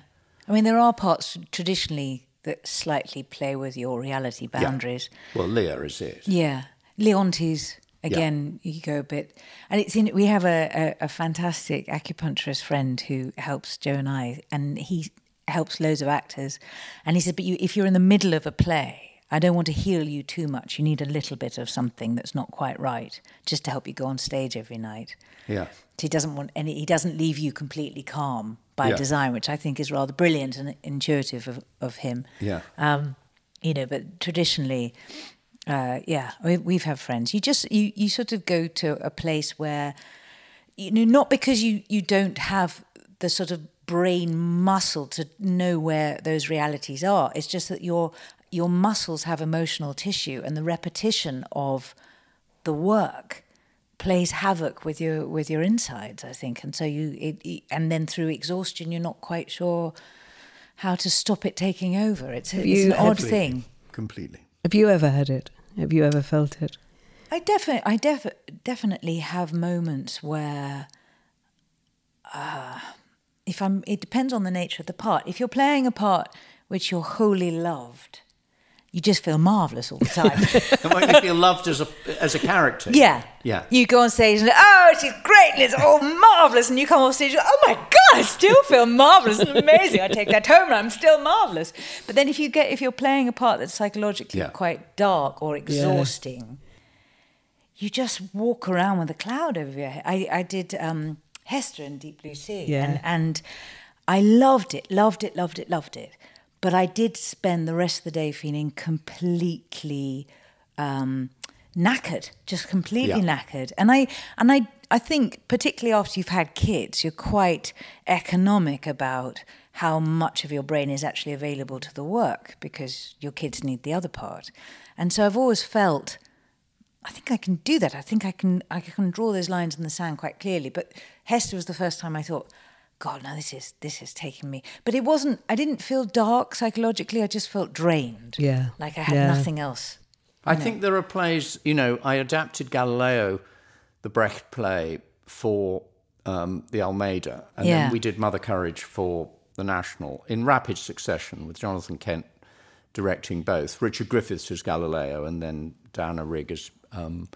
Speaker 2: I mean, there are parts traditionally that slightly play with your reality boundaries.
Speaker 3: Yeah.
Speaker 2: boundaries.
Speaker 3: Well, Lear is it.
Speaker 2: Yeah. Leontes, again, you go a bit. And it's in, we have a, a, a fantastic acupuncturist friend who helps Joe and I, and he helps loads of actors. And he said, but you, if you're in the middle of a play, I don't want to heal you too much. You need a little bit of something that's not quite right, just to help you go on stage every night.
Speaker 3: Yeah.
Speaker 2: So he doesn't want any. He doesn't leave you completely calm by
Speaker 3: Yeah.
Speaker 2: design, which I think is rather brilliant and intuitive of, of him.
Speaker 3: Yeah.
Speaker 2: Um, you know, but traditionally, uh, yeah, we, we've had friends. You just you you sort of go to a place where you know not because you you don't have the sort of brain muscle to know where those realities are. It's just that your your muscles have emotional tissue, and the repetition of the work plays havoc with your with your insides. I think, and so you it, it- and then through exhaustion, you're not quite sure how to stop it taking over. It's, it's
Speaker 1: you-
Speaker 2: an odd
Speaker 3: Completely.
Speaker 2: thing.
Speaker 3: Completely.
Speaker 1: Have you ever had it? Have you ever felt it?
Speaker 2: I definitely, I def- definitely have moments where, uh, if I'm, it depends on the nature of the part. If you're playing a part which you're wholly loved, you just feel marvelous all the time.
Speaker 3: It might you feel loved as a as a character.
Speaker 2: yeah,
Speaker 3: Yeah.
Speaker 2: You go on stage and oh, she's great, and it's all marvelous, and you come off stage, and, oh my god, I still feel marvelous and amazing. I take that home, and I'm still marvelous. But then if you get, if you're playing a part that's psychologically
Speaker 3: Yeah.
Speaker 2: quite dark or exhausting you just walk around with a cloud over your head. I, I did um, Hester in Deep Blue Sea,
Speaker 1: Yeah.
Speaker 2: and, and I loved it, loved it, loved it, loved it. But I did spend the rest of the day feeling completely um, knackered, just completely
Speaker 3: Yeah.
Speaker 2: knackered. And I and I I think particularly after you've had kids, you're quite economic about how much of your brain is actually available to the work because your kids need the other part. And so I've always felt I think I can do that. I think I can I can draw those lines in the sand quite clearly. But Hester was the first time I thought, God, no, this is this is taking me. But it wasn't. I didn't feel dark psychologically. I just felt drained.
Speaker 1: Yeah.
Speaker 2: like I had
Speaker 1: Yeah.
Speaker 2: nothing else.
Speaker 3: I think there are plays, you know, I adapted Galileo, the Brecht play, for um, the Almeida. And
Speaker 2: Yeah.
Speaker 3: then we did Mother Courage for the National in rapid succession with Jonathan Kent directing both. Richard Griffiths as Galileo and then Diana Rigg as um,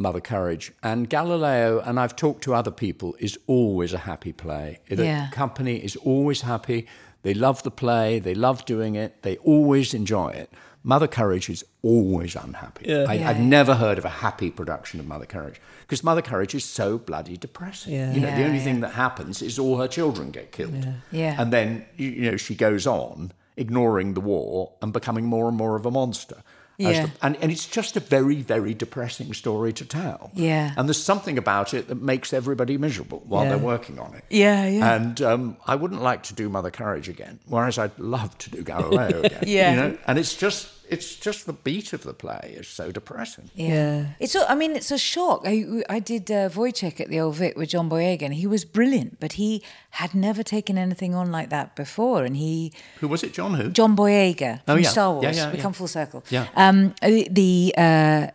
Speaker 3: Mother Courage. And Galileo, and I've talked to other people, is always a happy play. The
Speaker 2: Yeah.
Speaker 3: company is always happy. They love the play, they love doing it, they always enjoy it. Mother Courage is always unhappy. I,
Speaker 2: Yeah.
Speaker 3: I've never heard of a happy production of Mother Courage because Mother Courage is so bloody depressing.
Speaker 1: Yeah.
Speaker 3: You know, the only
Speaker 2: yeah.
Speaker 3: thing that happens is all her children get killed.
Speaker 2: Yeah.
Speaker 3: And then, you, you know, she goes on ignoring the war and becoming more and more of a monster. As
Speaker 2: Yeah.
Speaker 3: the- and, and it's just a very, very depressing story to tell.
Speaker 2: Yeah.
Speaker 3: And there's something about it that makes everybody miserable while
Speaker 1: Yeah.
Speaker 3: they're working on it.
Speaker 2: Yeah, yeah.
Speaker 3: And um, I wouldn't like to do Mother Courage again, whereas I'd love to do Galileo again.
Speaker 2: Yeah.
Speaker 3: You know? And it's just it's just the beat of the play is so depressing.
Speaker 1: Yeah.
Speaker 2: It's. a- I mean, it's a shock. I, I did uh, Woyzeck at the Old Vic with John Boyega, and he was brilliant, but he had never taken anything on like that before, and he
Speaker 3: Who was it, John? Who?
Speaker 2: John Boyega
Speaker 3: Oh,
Speaker 2: from
Speaker 3: yeah.
Speaker 2: Star Wars.
Speaker 3: Yeah, yeah,
Speaker 2: we
Speaker 3: yeah.
Speaker 2: come full circle.
Speaker 3: Yeah.
Speaker 2: Um, the uh,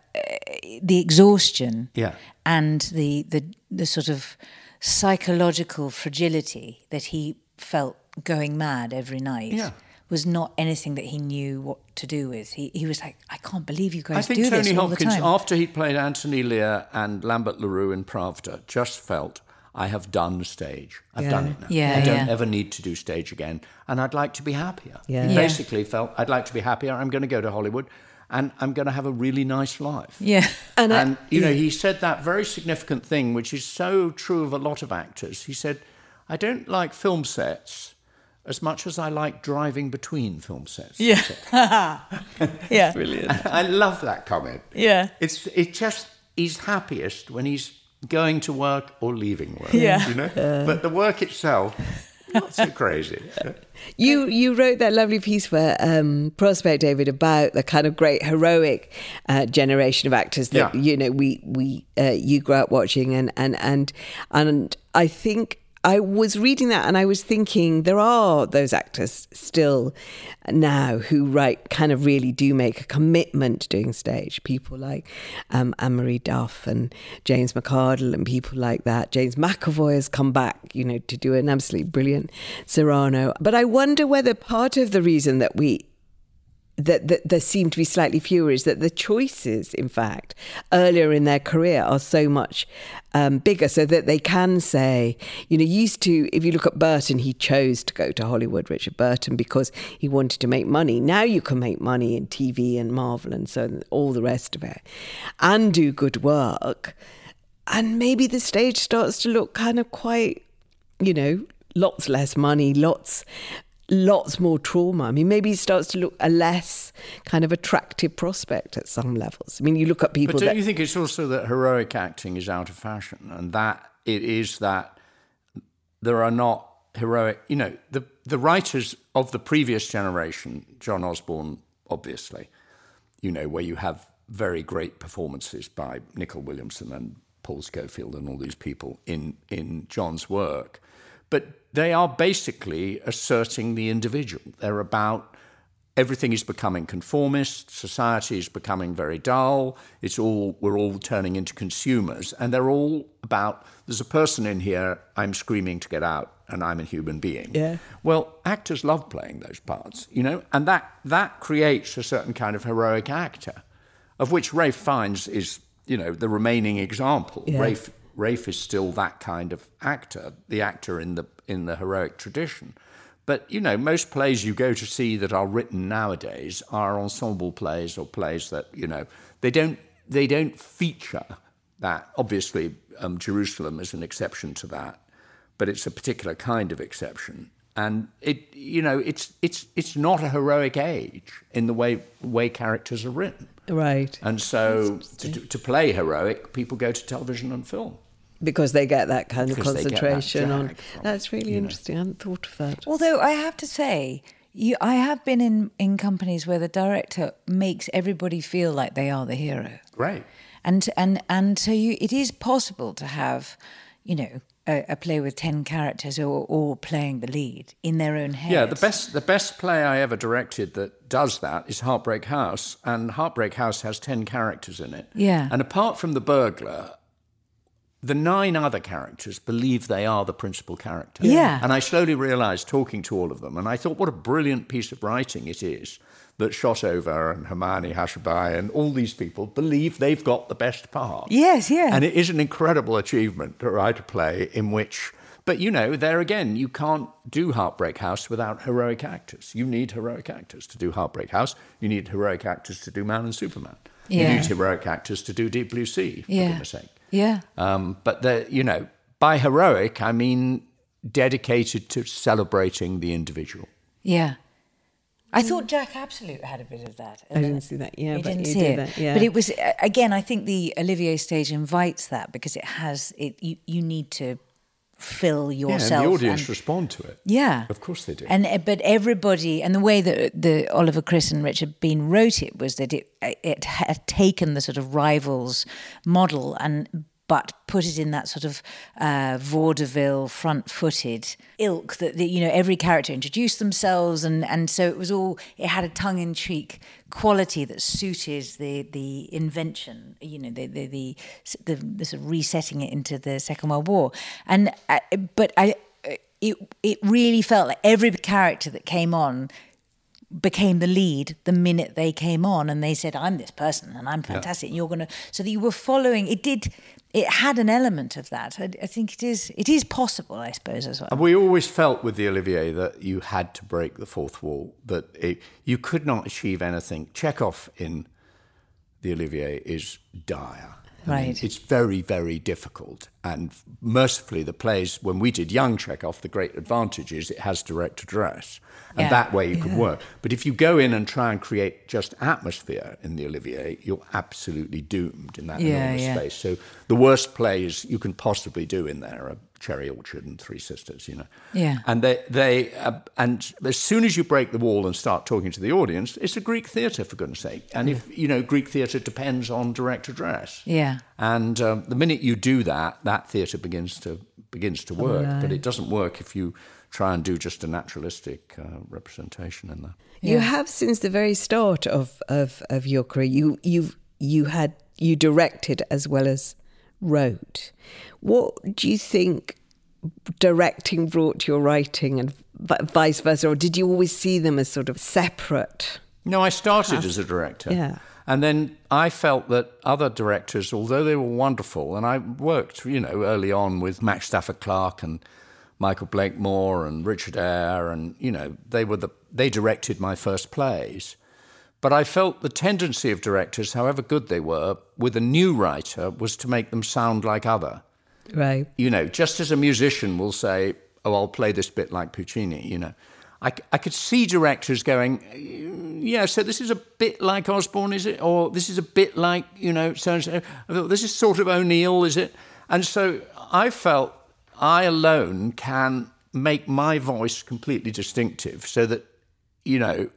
Speaker 2: the exhaustion.
Speaker 3: Yeah.
Speaker 2: And the the the sort of psychological fragility that he felt going mad every night.
Speaker 3: Yeah.
Speaker 2: Was not anything that he knew what to do with. He he was like, I can't believe you guys
Speaker 3: I think
Speaker 2: do
Speaker 3: Tony
Speaker 2: this all
Speaker 3: Hopkins,
Speaker 2: the time.
Speaker 3: after he played Anthony Lear and Lambert Le Roux in Pravda, just felt, I have done stage. I've
Speaker 1: Yeah.
Speaker 3: done it now.
Speaker 2: Yeah,
Speaker 3: I don't
Speaker 2: yeah.
Speaker 3: ever need to do stage again. And I'd like to be happier.
Speaker 1: Yeah.
Speaker 3: He
Speaker 2: Yeah.
Speaker 3: basically felt, I'd like to be happier. I'm going to go to Hollywood and I'm going to have a really nice life.
Speaker 2: yeah.
Speaker 1: And, I-
Speaker 3: And, you know, he said that very significant thing, which is so true of a lot of actors. He said, I don't like film sets as much as I like driving between film sets.
Speaker 2: Yeah. yeah. Brilliant.
Speaker 3: I love that comment.
Speaker 2: Yeah.
Speaker 3: It's it just he's happiest when he's going to work or leaving work.
Speaker 2: Yeah.
Speaker 3: You know? but the work itself, not so crazy.
Speaker 1: You you wrote that lovely piece for um, Prospect, David, about the kind of great heroic uh, generation of actors that
Speaker 3: Yeah.
Speaker 1: you know we we uh, you grew up watching, and and and and I think. I was reading that and I was thinking there are those actors still now who write kind of really do make a commitment to doing stage. People like um, Anne Marie Duff and James McArdle and people like that. James McAvoy has come back, you know, to do an absolutely brilliant Cyrano. But I wonder whether part of the reason that we that, that there seem to be slightly fewer is that the choices, in fact, earlier in their career are so much um, bigger so that they can say, you know, used to, if you look at Burton, he chose to go to Hollywood, Richard Burton, because he wanted to make money. Now you can make money in TV and Marvel and so on, all the rest of it and do good work. And maybe the stage starts to look kind of quite, you know, lots less money, lots lots more trauma. I mean, maybe it starts to look a less kind of attractive prospect at some levels. I mean, you look at people.
Speaker 3: But don't
Speaker 1: that,
Speaker 3: you think it's also that heroic acting is out of fashion, and that it is that there are not heroic. You know, the the writers of the previous generation, John Osborne, obviously, you know, where you have very great performances by Nicol Williamson and Paul Scofield and all these people in in John's work, but they are basically asserting the individual. They're about everything is becoming conformist, society is becoming very dull, it's all we're all turning into consumers, and they're all about there's a person in here, I'm screaming to get out, and I'm a human being.
Speaker 1: Yeah.
Speaker 3: Well, actors love playing those parts, you know, and that that creates a certain kind of heroic actor, of which Rafe Fiennes is, you know, the remaining example.
Speaker 1: Yeah.
Speaker 3: Ralph Rafe is still that kind of actor, the actor in the in the heroic tradition. But you know, most plays you go to see that are written nowadays are ensemble plays or plays that you know they don't they don't feature that. Obviously, um, Jerusalem is an exception to that, but it's a particular kind of exception. And it, you know, it's it's it's not a heroic age in the way way characters are written.
Speaker 1: right.
Speaker 3: And so, to, to play heroic, people go to television and film.
Speaker 1: Because they get that kind of
Speaker 3: Because they get that
Speaker 1: concentration on.
Speaker 3: drag from
Speaker 1: That's
Speaker 3: it,
Speaker 1: really
Speaker 3: you know.
Speaker 1: interesting. I hadn't thought of that.
Speaker 2: Although I have to say, you, I have been in, in companies where the director makes everybody feel like they are the hero.
Speaker 3: Right.
Speaker 2: and and and so you it is possible to have you know a, a play with 10 characters or all playing the lead in their own head
Speaker 3: Yeah, the best the best play I ever directed that does that is Heartbreak House, and Heartbreak House has ten characters in it.
Speaker 2: Yeah.
Speaker 3: and apart from the burglar, the nine other characters believe they are the principal character.
Speaker 2: Yeah.
Speaker 3: and I slowly realised talking to all of them, and I thought, what a brilliant piece of writing it is that Shotover and Hesione Hushabye and all these people believe they've got the best part.
Speaker 2: Yes, yeah.
Speaker 3: And it is an incredible achievement to write a play in which, but you know, there again, you can't do Heartbreak House without heroic actors. You need heroic actors to do Heartbreak House. You need heroic actors to do Man and Superman.
Speaker 2: Yeah.
Speaker 3: You need heroic actors to do Deep Blue Sea, for
Speaker 2: Yeah.
Speaker 3: goodness sake.
Speaker 2: Yeah
Speaker 3: Um, but the, you know, by heroic, I mean dedicated to celebrating the individual.
Speaker 2: yeah I thought Jack Absolute had a bit of that.
Speaker 1: I didn't see that. Yeah,
Speaker 2: You
Speaker 1: but
Speaker 2: didn't
Speaker 1: you
Speaker 2: see
Speaker 1: did
Speaker 2: it.
Speaker 1: that. Yeah.
Speaker 2: But it was uh, again. I think the Olivier stage invites that because it has it. You, you need to fill
Speaker 3: Yeah,
Speaker 2: yourself.
Speaker 3: and the audience
Speaker 2: and-
Speaker 3: respond to it.
Speaker 2: Yeah,
Speaker 3: Of course they do.
Speaker 2: And uh, but everybody and the way that the Oliver Chris and Richard Bean wrote it was that it it had taken the sort of rivals model and but put it in that sort of uh, vaudeville front-footed ilk that, that you know every character introduced themselves and and so it was all it had a tongue-in-cheek quality that suited the the invention you know the the the, the, the sort of resetting it into the Second World War. And uh, but I it it really felt like every character that came on became the lead the minute they came on and they said i'm this person and i'm fantastic and you're going to so that you were following it did it had an element of that I, I think it is it is possible i suppose as well
Speaker 3: And we always felt with the Olivier that you had to break the fourth wall, that it, you could not achieve anything. Chekhov in the Olivier is dire. I mean,
Speaker 2: Right.
Speaker 3: it's very, very difficult. And mercifully, the plays, when we did Young Chekhov, the great advantage is it has direct address. And
Speaker 2: Yeah.
Speaker 3: that way you can work. But if you go in and try and create just atmosphere in the Olivier, you're absolutely doomed in that
Speaker 2: Yeah,
Speaker 3: enormous
Speaker 2: yeah.
Speaker 3: space. So the worst plays you can possibly do in there are Cherry Orchard and Three Sisters, you know.
Speaker 2: Yeah.
Speaker 3: And they they uh, and as soon as you break the wall and start talking to the audience, it's a Greek theatre for goodness sake. And if you know Greek theatre depends on direct address.
Speaker 2: Yeah.
Speaker 3: And um, the minute you do that, that theatre begins to begins to work. But it doesn't work if you try and do just a naturalistic uh, representation in that.
Speaker 1: You have since the very start of, of, of your career. You you've you had you directed as well as wrote. What do you think directing brought your writing, and vice versa, or did you always see them as sort of separate?
Speaker 3: No, I started as a director.
Speaker 1: Yeah.
Speaker 3: And then I felt that other directors, although they were wonderful, and I worked, you know, early on with Max Stafford Clark and Michael Blakemore and Richard Eyre, and you know, they were the they directed my first plays. But I felt the tendency of directors, however good they were, with a new writer, was to make them sound like other.
Speaker 1: Right.
Speaker 3: You know, just as a musician will say, "Oh, I'll play this bit like Puccini," you know. I, I could see directors going, yeah, so this is a bit like Osborne, is it? Or this is a bit like, you know, so and so. This is sort of O'Neill, is it? And so I felt I alone can make my voice completely distinctive so that, you know,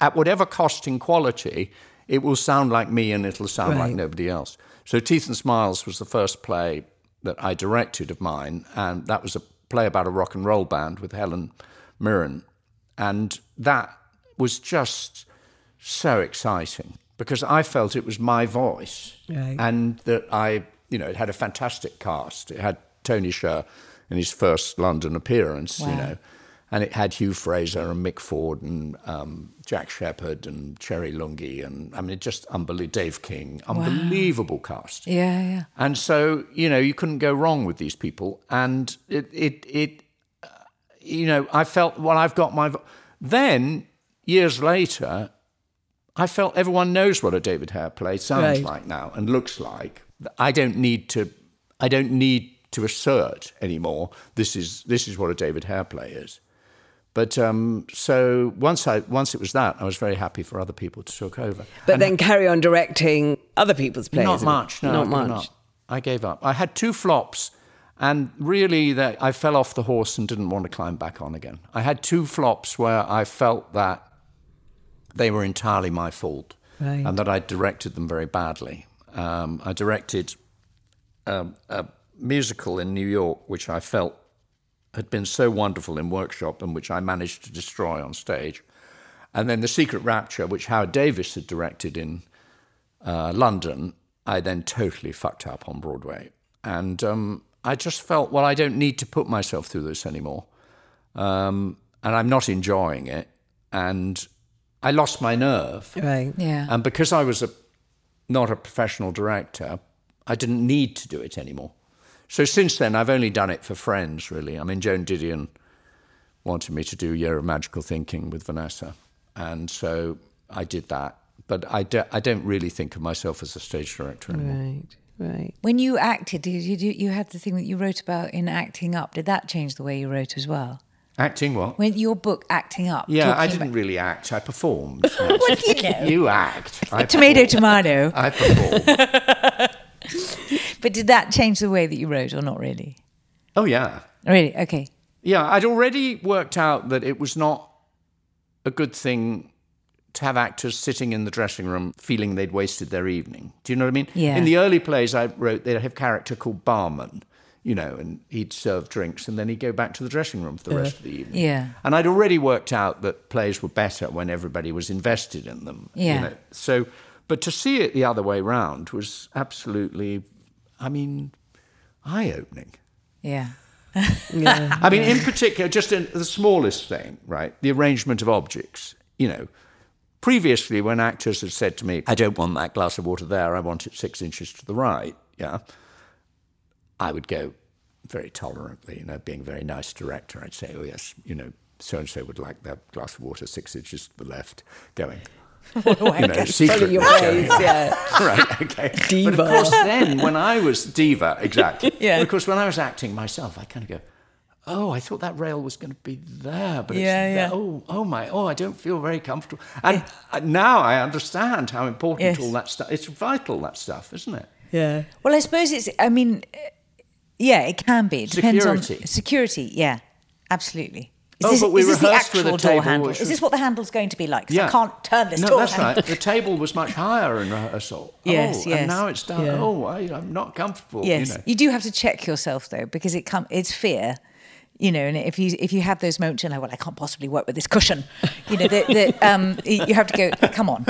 Speaker 3: at whatever cost in quality, it will sound like me and it'll sound right. like nobody else. So Teeth and Smiles was the first play that I directed of mine, and that was a play about a rock and roll band with Helen Mirren. And that was just so exciting because I felt it was my voice right. and that I, you know, it had a fantastic cast. It had Tony Sher in his first London appearance, wow. you know, and it had Hugh Fraser and Mick Ford and um, Jack Shepherd and Cherie Lunghi and I mean, just unbelievable. Dave King, unbelievable wow. cast.
Speaker 2: Yeah, yeah.
Speaker 3: And so, you know, you couldn't go wrong with these people. And it, it, it you know, I felt, well, I've got my. Then, years later, I felt everyone knows what a David Hare play sounds right. like now and looks like. I don't need to. I don't need to assert anymore. This is this is what a David Hare play is. But um, so once I once it was that, I was very happy for other people to take over.
Speaker 1: But and then carry on directing other people's plays.
Speaker 3: Not much. No, not much. Not. I gave up. I had two flops and really, that I fell off the horse and didn't want to climb back on again. I had two flops where I felt that they were entirely my fault right. and that I directed them very badly. Um, I directed a, a musical in New York, which I felt had been so wonderful in workshop and which I managed to destroy on stage. And then The Secret Rapture, which Howard Davies had directed in uh, London, I then totally fucked up on Broadway. And um, I just felt, well, I don't need to put myself through this anymore. Um, and I'm not enjoying it. And I lost my nerve.
Speaker 1: Right.
Speaker 2: Yeah.
Speaker 3: And because I was a, not a professional director, I didn't need to do it anymore. So since then, I've only done it for friends, really. I mean, Joan Didion wanted me to do Year of Magical Thinking with Vanessa. And so I did that. But I, do, I don't really think of myself as a stage director anymore.
Speaker 1: Right. Right.
Speaker 2: When you acted, did you, you had the thing that you wrote about in acting up? Did that change the way you wrote as well?
Speaker 3: Acting what?
Speaker 2: When your book acting up.
Speaker 3: Yeah, I didn't about... really act. I performed. what
Speaker 2: do you know?
Speaker 3: You act.
Speaker 2: I tomato, tomato.
Speaker 3: I performed.
Speaker 2: but did that change the way that you wrote, or not really?
Speaker 3: Oh yeah.
Speaker 2: Really? Okay.
Speaker 3: Yeah, I'd already worked out that it was not a good thing to have actors sitting in the dressing room feeling they'd wasted their evening. Do you know what I mean?
Speaker 2: Yeah.
Speaker 3: In the early plays I wrote, they'd have a character called Barman, you know, and he'd serve drinks and then he'd go back to the dressing room for the uh, rest of the evening.
Speaker 2: Yeah.
Speaker 3: And I'd already worked out that plays were better when everybody was invested in them.
Speaker 2: Yeah.
Speaker 3: You know? So, but to see it the other way round was absolutely, I mean, eye opening.
Speaker 2: Yeah.
Speaker 1: yeah.
Speaker 3: I mean, in particular, just in the smallest thing, right? The arrangement of objects, you know Previously, when actors had said to me, I don't want that glass of water there, I want it six inches to the right, yeah, I would go very tolerantly, you know, being a very nice director. I'd say, oh, yes, you know, so and so would like that glass of water six inches to the left going.
Speaker 1: you know, secret your ways, yeah.
Speaker 3: right, okay.
Speaker 1: Diva.
Speaker 3: But of course, then when I was diva, exactly.
Speaker 2: yeah.
Speaker 3: Of course, when I was acting myself, I kind of go, oh, I thought that rail was going to be there, but
Speaker 2: yeah,
Speaker 3: it's
Speaker 2: yeah.
Speaker 3: there. Oh, oh my, oh, I don't feel very comfortable. And yeah. now I understand how important yes. all that stuff. It's vital that stuff, isn't it?
Speaker 1: Yeah.
Speaker 2: Well, I suppose it's. I mean, yeah, it can be. It depends
Speaker 3: security.
Speaker 2: on security. Yeah, absolutely. Is
Speaker 3: oh,
Speaker 2: this,
Speaker 3: but we
Speaker 2: the
Speaker 3: rehearsed
Speaker 2: actual
Speaker 3: with a table.
Speaker 2: door handle?
Speaker 3: Is
Speaker 2: this what the handle's going to be like?
Speaker 3: Yeah.
Speaker 2: I can't turn this
Speaker 3: no,
Speaker 2: door
Speaker 3: that's
Speaker 2: handle.
Speaker 3: right. The table was much higher in rehearsal.
Speaker 2: yes,
Speaker 3: oh,
Speaker 2: yes.
Speaker 3: And now it's down.
Speaker 2: Yeah.
Speaker 3: Oh, I, am not comfortable.
Speaker 2: Yes,
Speaker 3: you, know.
Speaker 2: you do have to check yourself though, because it come. It's fear you know, and if you if you have those moments, you're like, well, I can't possibly work with this cushion. You know, that um, you have to go, come on,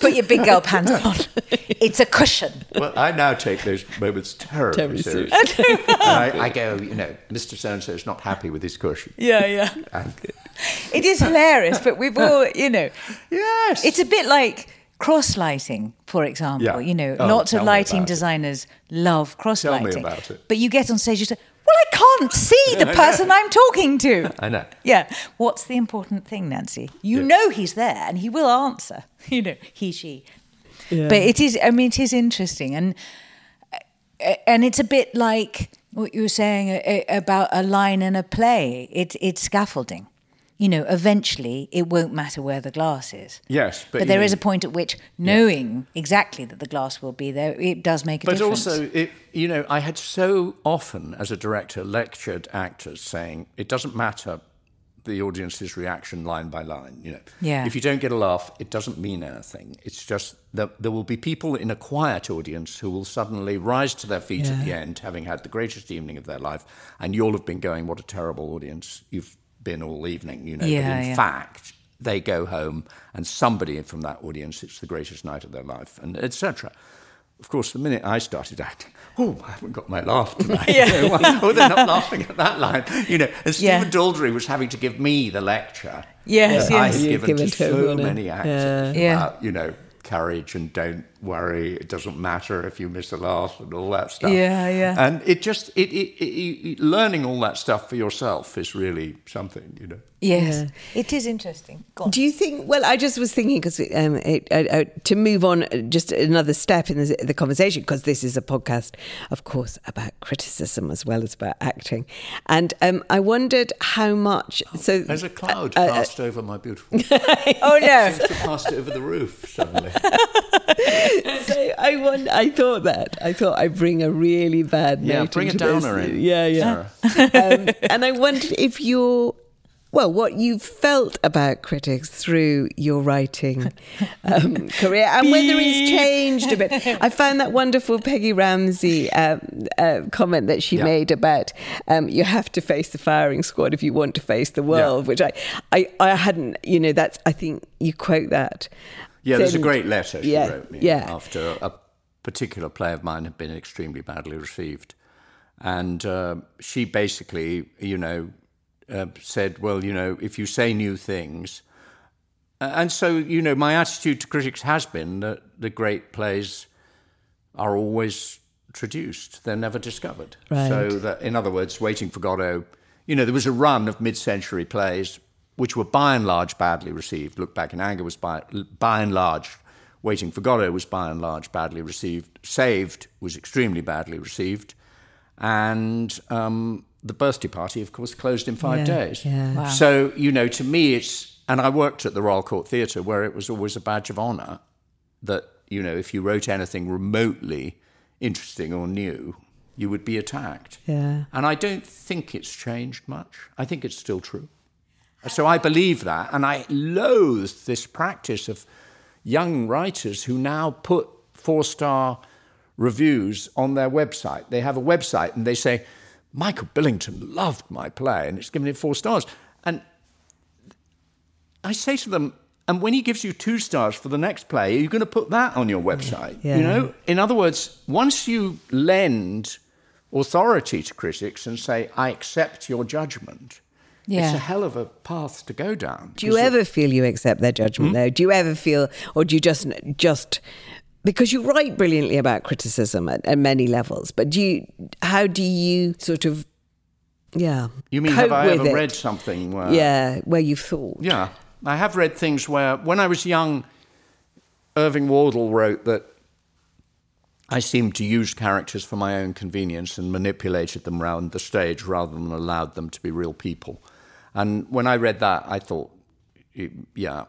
Speaker 2: put your big girl pants on. It's a cushion.
Speaker 3: Well, I now take those moments terribly, terribly seriously. I, I, go, you know, Mr. So and so is not happy with his cushion.
Speaker 2: Yeah, yeah. And, it is hilarious, but we've all, you know,
Speaker 3: yes,
Speaker 2: it's a bit like cross lighting, for example.
Speaker 4: Yeah.
Speaker 2: You know,
Speaker 4: Oh,
Speaker 2: lots of lighting
Speaker 4: about it.
Speaker 2: designers love cross lighting.
Speaker 4: Tell me
Speaker 2: lighting.
Speaker 4: about it.
Speaker 2: But you get on stage, you say, "Well, I can't see the person I'm talking to."
Speaker 4: I know.
Speaker 2: Yeah. What's the important thing, Nancy? You
Speaker 4: Yeah.
Speaker 2: know he's there and he will answer. You know, he, she. But it is. I mean, it is interesting, and uh, and it's a bit like what you were saying uh, uh, about a line in a play. It, it's scaffolding. You know, eventually it won't matter where the glass is.
Speaker 4: Yes, but,
Speaker 2: But, there is
Speaker 4: know-
Speaker 2: a point at which knowing exactly that the glass will be there, it does make a
Speaker 3: But
Speaker 2: difference.
Speaker 3: But also, it, you know, I had so often, as a director, lectured actors saying it doesn't matter the audience's reaction line by line. You know,
Speaker 2: Yeah.
Speaker 3: if you don't get a laugh, it doesn't mean anything. It's just that there will be people in a quiet audience who will suddenly rise to their feet at the end, having had the greatest evening of their life, and you'll have been going, "What a terrible audience you've been all evening." You know,
Speaker 2: Yeah,
Speaker 3: but in
Speaker 2: yeah.
Speaker 3: fact, they go home, and somebody from that audience, it's the greatest night of their life, and etc. Of course, the minute I started acting, oh, I haven't got my laugh tonight. You know, oh, they're not laughing at that line. You know, and
Speaker 2: Yeah.
Speaker 3: Stephen Daldry was having to give me the lecture.
Speaker 2: Yes,
Speaker 3: that I
Speaker 2: yes.
Speaker 3: had
Speaker 1: You
Speaker 3: given
Speaker 1: give
Speaker 3: to
Speaker 1: to
Speaker 3: so
Speaker 1: eh?
Speaker 3: many actors
Speaker 2: Yeah.
Speaker 3: about, you know, courage and don't worry. It doesn't matter if you miss a laugh and all that stuff.
Speaker 2: Yeah, yeah.
Speaker 3: And it just, it, it, it, it, learning all that stuff for yourself is really something, you know.
Speaker 2: yes, it is interesting. Go on.
Speaker 1: Do you think? Well, I just was thinking because um, it, uh, uh, to move on, uh, just another step in the, the conversation, because this is a podcast, of course, about criticism as well as about acting, and um, I wondered how much. So
Speaker 3: There's a cloud
Speaker 1: uh, uh,
Speaker 3: passed over my beautiful.
Speaker 2: oh no!
Speaker 3: Seems to have passed over the roof suddenly.
Speaker 1: so I won, I thought that. I thought I'd bring a really bad
Speaker 3: Yeah,
Speaker 1: note
Speaker 3: bring a
Speaker 1: into this.
Speaker 3: in.
Speaker 1: Yeah, yeah. um, and I wondered if you're. Well, what you felt about critics through your writing um, career and whether it's changed a bit. I found that wonderful Peggy Ramsey um, uh, comment that she
Speaker 3: Yeah.
Speaker 1: made about um, you have to face the firing squad if you want to face the world, which I, I, I hadn't, you know, that's, I think you quote that.
Speaker 3: Yeah, there's a great letter she
Speaker 1: yeah,
Speaker 3: wrote me
Speaker 1: yeah.
Speaker 3: after a particular play of mine had been extremely badly received. And uh, she basically, you know, uh, said, well, you know, if you say new things. And so, you know, my attitude to critics has been that the great plays are always traduced, they're never discovered.
Speaker 1: Right.
Speaker 3: So, that, in other words, Waiting for Godot, you know, there was a run of mid century plays which were by and large badly received. Look Back in Anger was by, by and large, Waiting for Godot was by and large badly received. Saved was extremely badly received. And um, The Birthday Party, of course, closed in five
Speaker 1: Yeah,
Speaker 3: days.
Speaker 1: yeah. Wow.
Speaker 3: So, you know, to me, it's, and I worked at the Royal Court Theatre where it was always a badge of honour that, you know, if you wrote anything remotely interesting or new, you would be attacked.
Speaker 1: Yeah.
Speaker 3: And I don't think it's changed much. I think it's still true. So I believe that. And I loathe this practice of young writers who now put four star reviews on their website. They have a website and they say, Michael Billington loved my play and it's given it four stars. And I say to them, and when he gives you two stars for the next play, are you going to put that on your website?
Speaker 1: Yeah.
Speaker 3: You know, in other words, once you lend authority to critics and say, I accept your judgment, it's a hell of a path to go down.
Speaker 1: Do you ever feel you accept their judgment, hmm? though? Do you ever feel, or do you just just because you write brilliantly about criticism at, at many levels? But do you? How do you sort of, yeah?
Speaker 3: You mean, have I ever
Speaker 1: it?
Speaker 3: read something where.
Speaker 1: Yeah, where you've thought.
Speaker 3: Yeah. I have read things where, when I was young, Irving Wardle wrote that I seemed to use characters for my own convenience and manipulated them round the stage rather than allowed them to be real people. And when I read that, I thought, yeah,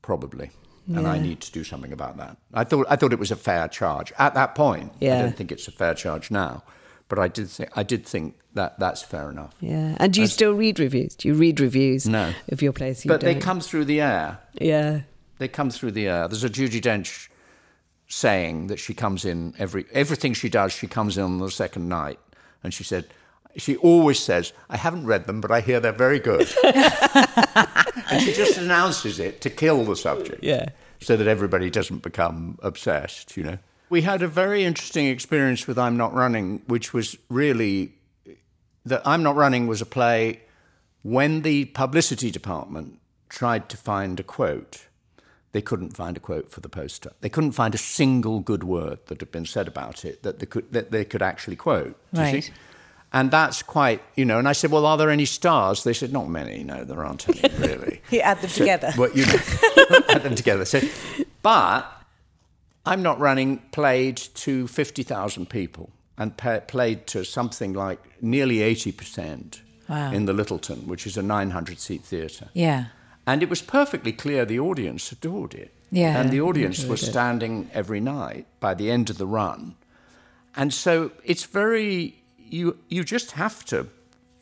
Speaker 3: probably. And I need to do something about that. I thought, I thought it was a fair charge at that point. I don't think it's a fair charge now. But I did, think, I did think that that's fair enough.
Speaker 1: Yeah, and do you still read reviews? Do you read reviews?
Speaker 3: No.
Speaker 1: of your plays. You
Speaker 3: But they
Speaker 1: don't?
Speaker 3: come through the air.
Speaker 1: Yeah,
Speaker 3: they come through the air. There's a Judi Dench saying that she comes in every everything she does, she comes in on the second night, and she said she always says, "I haven't read them, but I hear they're very good," and she just announces it to kill the subject,
Speaker 1: Yeah.
Speaker 3: so that everybody doesn't become obsessed. You know, we had a very interesting experience with "I'm Not Running," which was really that "I'm Not Running" was a play when the publicity department tried to find a quote they couldn't find a quote for the poster. They couldn't find a single good word that had been said about it that they could, that they could actually quote. Do you
Speaker 2: Right.
Speaker 3: And that's quite, you know, and I said, well, are there any stars? They said, not many. No, there aren't any, really.
Speaker 2: You add them together.
Speaker 3: Well, you add them together. So, but I'm not running played to 50,000 people and pa played to something like nearly 80%
Speaker 2: Wow.
Speaker 3: in the Lyttelton, which is a 900 seat theatre.
Speaker 2: Yeah.
Speaker 3: And it was perfectly clear the audience adored it.
Speaker 2: Yeah.
Speaker 3: And the audience was standing every night by the end of the run. And so it's very, you, you just have to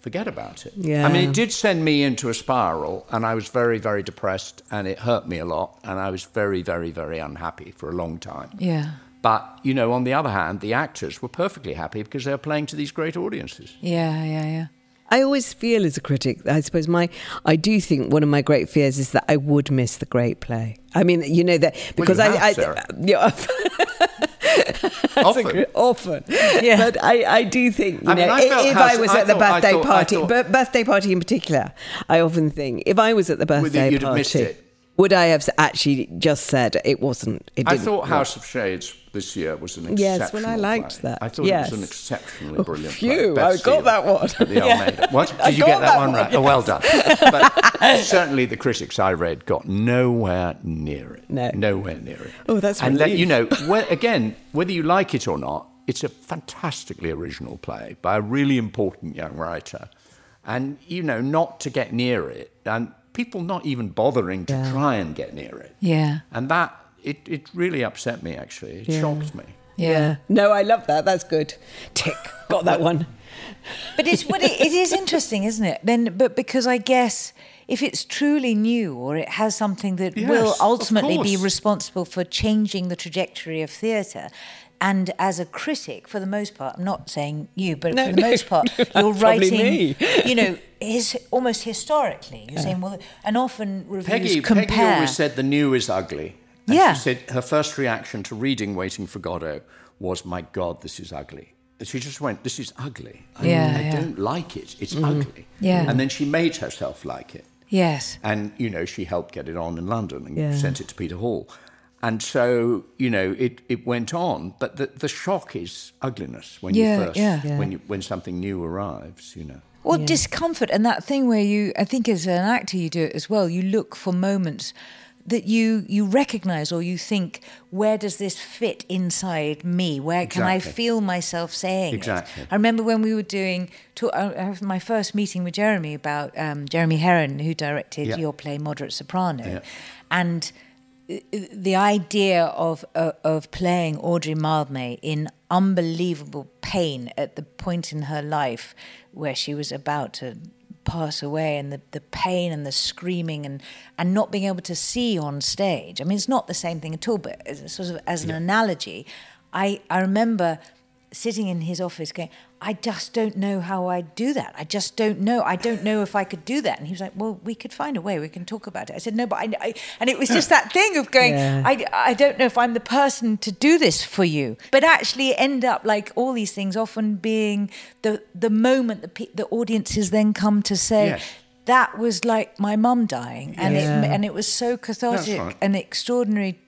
Speaker 3: forget about it.
Speaker 1: Yeah.
Speaker 3: I mean, it did send me into a spiral, and I was very, very depressed, and it hurt me a lot, and I was very, very, very unhappy for a long time.
Speaker 2: Yeah.
Speaker 3: But, you know, on the other hand, the actors were perfectly happy because they were playing to these great audiences.
Speaker 2: Yeah. Yeah. Yeah.
Speaker 1: I always feel as a critic, I suppose my, I do think one of my great fears is that I would miss the great play. I mean, you know that because
Speaker 3: you
Speaker 1: I,
Speaker 3: have,
Speaker 1: I,
Speaker 3: Sarah.
Speaker 1: yeah,
Speaker 3: Often.
Speaker 1: often.
Speaker 2: Yeah.
Speaker 1: But I, I do think, you
Speaker 3: I mean,
Speaker 1: know,
Speaker 3: I
Speaker 1: i-
Speaker 3: felt
Speaker 1: if
Speaker 3: House-
Speaker 1: I was
Speaker 3: I
Speaker 1: at the
Speaker 3: thought- I
Speaker 1: birthday
Speaker 3: thought-
Speaker 1: party,
Speaker 3: thought-
Speaker 1: but birthday party in particular, I often think if I was at the birthday
Speaker 3: you'd have missed
Speaker 1: party,
Speaker 3: it.
Speaker 1: would I have actually just said it wasn't? It
Speaker 3: I
Speaker 1: didn't
Speaker 3: thought
Speaker 1: work?
Speaker 3: House of Shades this year was an exceptional Yes,
Speaker 1: well, I liked
Speaker 3: play.
Speaker 1: that.
Speaker 3: I thought
Speaker 1: Yes.
Speaker 3: it was an exceptionally
Speaker 1: Oh,
Speaker 3: brilliant
Speaker 1: phew,
Speaker 3: play.
Speaker 1: I got that one.
Speaker 3: the Almeida. What? Did
Speaker 1: I
Speaker 3: you get that,
Speaker 1: that
Speaker 3: one
Speaker 1: one,
Speaker 3: right? Oh, well done. But certainly the critics I read got nowhere near it.
Speaker 1: No.
Speaker 3: Nowhere near it.
Speaker 1: Oh, that's
Speaker 3: And that, you know, whe- again, whether you like it or not, it's a fantastically original play by a really important young writer. And, you know, not to get near it, and people not even bothering to
Speaker 1: Yeah.
Speaker 3: try and get near it.
Speaker 2: Yeah.
Speaker 3: And that, it, it really upset me, actually. It
Speaker 1: Yeah.
Speaker 3: shocked me.
Speaker 2: Yeah.
Speaker 1: No, I love that. That's good. Tick. Got that one.
Speaker 2: But it's what it, it is interesting, isn't it? Then, but because I guess if it's truly new or it has something that
Speaker 3: Yes,
Speaker 2: will ultimately be responsible for changing the trajectory of theatre. And as a critic, for the most part, I'm not saying you, but
Speaker 1: No,
Speaker 2: for the
Speaker 1: no,
Speaker 2: most part, you're writing,
Speaker 1: me.
Speaker 2: you know, his almost historically. You're saying, well, and often reviews
Speaker 3: Peggy,
Speaker 2: compare.
Speaker 3: Peggy always said the new is ugly. And
Speaker 2: Yeah.
Speaker 3: she said her first reaction to reading Waiting for Godot was, my God, this is ugly. And she just went, this is ugly. I,
Speaker 2: Yeah,
Speaker 3: I
Speaker 2: yeah.
Speaker 3: don't like it. It's mm-hmm. ugly.
Speaker 2: Yeah.
Speaker 3: And then she made herself like it.
Speaker 2: yes.
Speaker 3: And, you know, she helped get it on in London and
Speaker 1: Yeah.
Speaker 3: sent it to Peter Hall. And so, you know, it, it went on. But the, the shock is ugliness when
Speaker 2: Yeah,
Speaker 3: you first,
Speaker 2: yeah.
Speaker 1: Yeah.
Speaker 3: when, you, when something new arrives, you know.
Speaker 2: Or discomfort, and that thing where you, I think as an actor, you do it as well. You look for moments that you you recognize, or you think, where does this fit inside me? Where can I feel myself saying
Speaker 3: Exactly.
Speaker 2: it? I remember when we were doing to, uh, my first meeting with Jeremy about um, Jeremy Herrin, who directed
Speaker 3: Yeah.
Speaker 2: your play Moderate Soprano,
Speaker 3: Yeah.
Speaker 2: and uh, the idea of uh, of playing Audrey Mildmay in unbelievable pain at the point in her life where she was about to pass away and the, the pain and the screaming and, and not being able to see on stage. I mean, it's not the same thing at all, but as a sort of as an analogy, I, I remember sitting in his office going, I just don't know how I do that. I just don't know. I don't know if I could do that. And he was like, well, we could find a way. We can talk about it. I said, no, but I, I and it was just that thing of going,
Speaker 1: Yeah.
Speaker 2: I, I don't know if I'm the person to do this for you. But actually end up like all these things often being the, the moment the, pe- the audiences then come to say,
Speaker 3: Yes.
Speaker 2: that was like my mum dying. And,
Speaker 1: Yeah.
Speaker 2: it, and it was so cathartic
Speaker 3: right.
Speaker 2: and extraordinary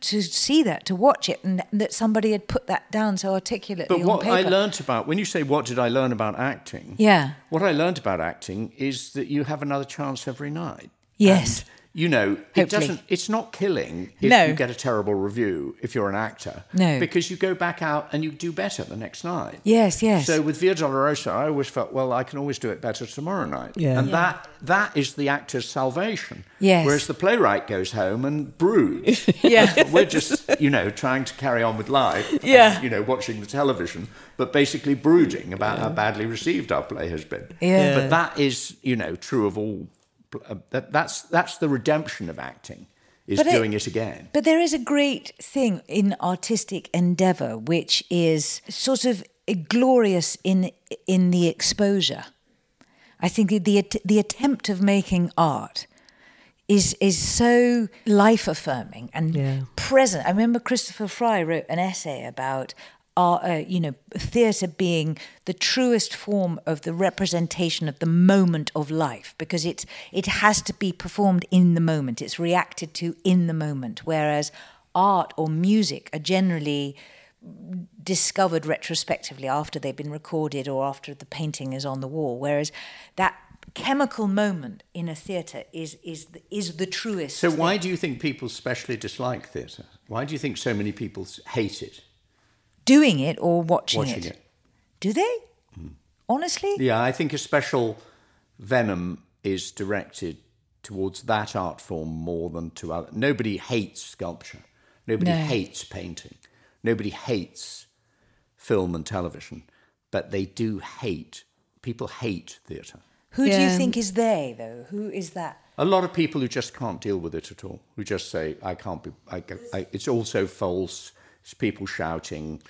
Speaker 2: to see that, to watch it, and that somebody had put that down so articulately
Speaker 3: But what. I learnt about, when you say, what did I learn about acting?
Speaker 2: Yeah.
Speaker 3: What I learned about acting is that you have another chance every night.
Speaker 2: Yes.
Speaker 3: And, you know,
Speaker 2: Hopefully.
Speaker 3: it doesn't. It's not killing if
Speaker 2: No.
Speaker 3: you get a terrible review if you're an actor.
Speaker 2: No.
Speaker 3: Because you go back out and you do better the next night.
Speaker 2: Yes, yes.
Speaker 3: So with Via Dolorosa, I always felt, well, I can always do it better tomorrow night.
Speaker 1: Yeah.
Speaker 3: And
Speaker 1: Yeah.
Speaker 3: that that is the actor's salvation.
Speaker 2: Yes.
Speaker 3: Whereas the playwright goes home and broods.
Speaker 2: Yeah.
Speaker 3: We're just, you know, trying to carry on with life. and,
Speaker 2: Yeah.
Speaker 3: you know, watching the television, but basically brooding about how badly received our play has been.
Speaker 2: Yeah.
Speaker 3: But that is, you know, true of all. Uh, that, that's that's the redemption of acting is
Speaker 2: But
Speaker 3: doing it again.
Speaker 2: But there is a great thing in artistic endeavor, which is sort of glorious in in the exposure. I think the the, the attempt of making art is is so life affirming and
Speaker 1: Yeah.
Speaker 2: present. I remember Christopher Fry wrote an essay about are, uh, you know, theatre being the truest form of the representation of the moment of life because it it has to be performed in the moment. It's reacted to in the moment, whereas art or music are generally discovered retrospectively after they've been recorded or after the painting is on the wall. Whereas that chemical moment in a theatre is is the, is the truest.
Speaker 3: So why
Speaker 2: thing.
Speaker 3: do you think people especially dislike theatre? Why do you think so many people hate it?
Speaker 2: Doing it or watching,
Speaker 3: Watching
Speaker 2: it?
Speaker 3: it.
Speaker 2: Do they? Hmm. Honestly?
Speaker 3: Yeah, I think a special venom is directed towards that art form more than to other. Nobody hates sculpture. Nobody
Speaker 2: No.
Speaker 3: hates painting. Nobody hates film and television. But they do hate. People hate theatre.
Speaker 2: Who do you think is they though? Who is that?
Speaker 3: A lot of people who just can't deal with it at all, who just say, I can't be, I, I, it's all so false. It's people shouting.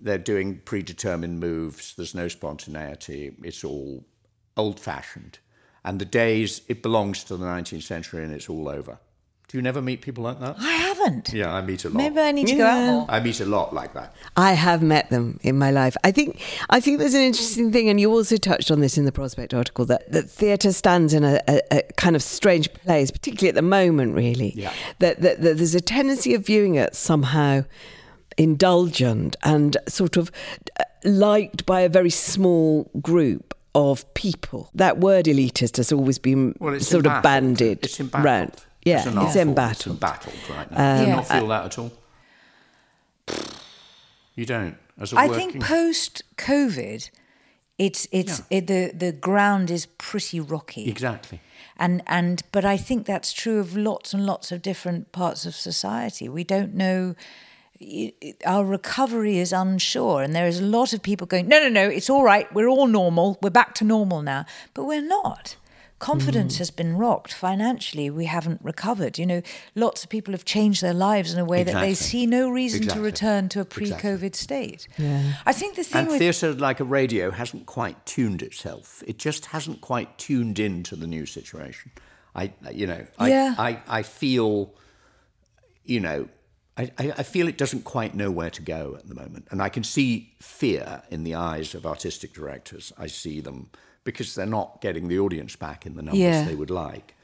Speaker 3: They're doing predetermined moves. There's no spontaneity. It's all old fashioned. And the days, it belongs to the 19th century and it's all over. Do you never meet people like that?
Speaker 2: I haven't.
Speaker 3: Yeah, I meet a lot.
Speaker 2: Maybe I need to go out more.
Speaker 3: I meet a lot like that.
Speaker 1: I have met them in my life. I think I think there's an interesting thing, and you also touched on this in the Prospect article that, that theatre stands in a, a, a kind of strange place, particularly at the moment. Really,
Speaker 3: Yeah.
Speaker 1: that, that, that there's a tendency of viewing it somehow indulgent and sort of uh, liked by a very small group of people. That word elitist has always been
Speaker 3: Well, it's
Speaker 1: sort of
Speaker 3: banded
Speaker 1: bandied
Speaker 3: It's embattled.
Speaker 1: round. Yeah,
Speaker 3: As an
Speaker 1: it's embattled.
Speaker 3: It's embattled right now. Do you
Speaker 2: Yeah.
Speaker 3: not feel that at all? You don't? As a
Speaker 2: I
Speaker 3: working...
Speaker 2: think post COVID, it's it's it, the the ground is pretty rocky.
Speaker 3: Exactly.
Speaker 2: and and but I think that's true of lots and lots of different parts of society. We don't know. Our recovery is unsure, and there is a lot of people going, "No, no, no, it's all right. We're all normal. We're back to normal now." But we're not. Confidence mm. has been rocked. Financially, we haven't recovered. You know, lots of people have changed their lives in a way that they see no reason
Speaker 3: Exactly.
Speaker 2: to return to a pre-COVID state.
Speaker 1: Yeah.
Speaker 2: I think the thing
Speaker 3: And
Speaker 2: with
Speaker 3: theatre, like a radio, hasn't quite tuned itself. It just hasn't quite tuned into the new situation. I, you know, I,
Speaker 2: Yeah.
Speaker 3: I, I feel, you know, I, I feel it doesn't quite know where to go at the moment. And I can see fear in the eyes of artistic directors. I see them because they're not getting the audience back in the numbers
Speaker 2: Yeah.
Speaker 3: they would like.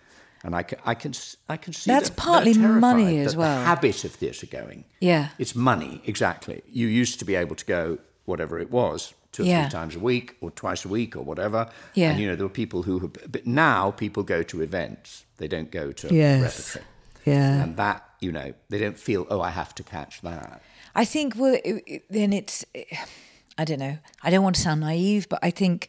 Speaker 3: And I can, I can, I can see
Speaker 2: That's
Speaker 3: that
Speaker 2: partly money as well.
Speaker 3: The habit of theatre going.
Speaker 2: Yeah.
Speaker 3: It's money, exactly. You used to be able to go whatever it was, two or
Speaker 2: Yeah.
Speaker 3: three times a week or twice a week or whatever.
Speaker 2: Yeah.
Speaker 3: And you know, there were people who have, but now people go to events. They don't go to
Speaker 1: Yes.
Speaker 3: repertory.
Speaker 1: Yeah.
Speaker 3: And that, you know, they don't feel, oh, I have to catch that.
Speaker 2: I think well, it, it- then it's. I don't know. I don't want to sound naive, but I think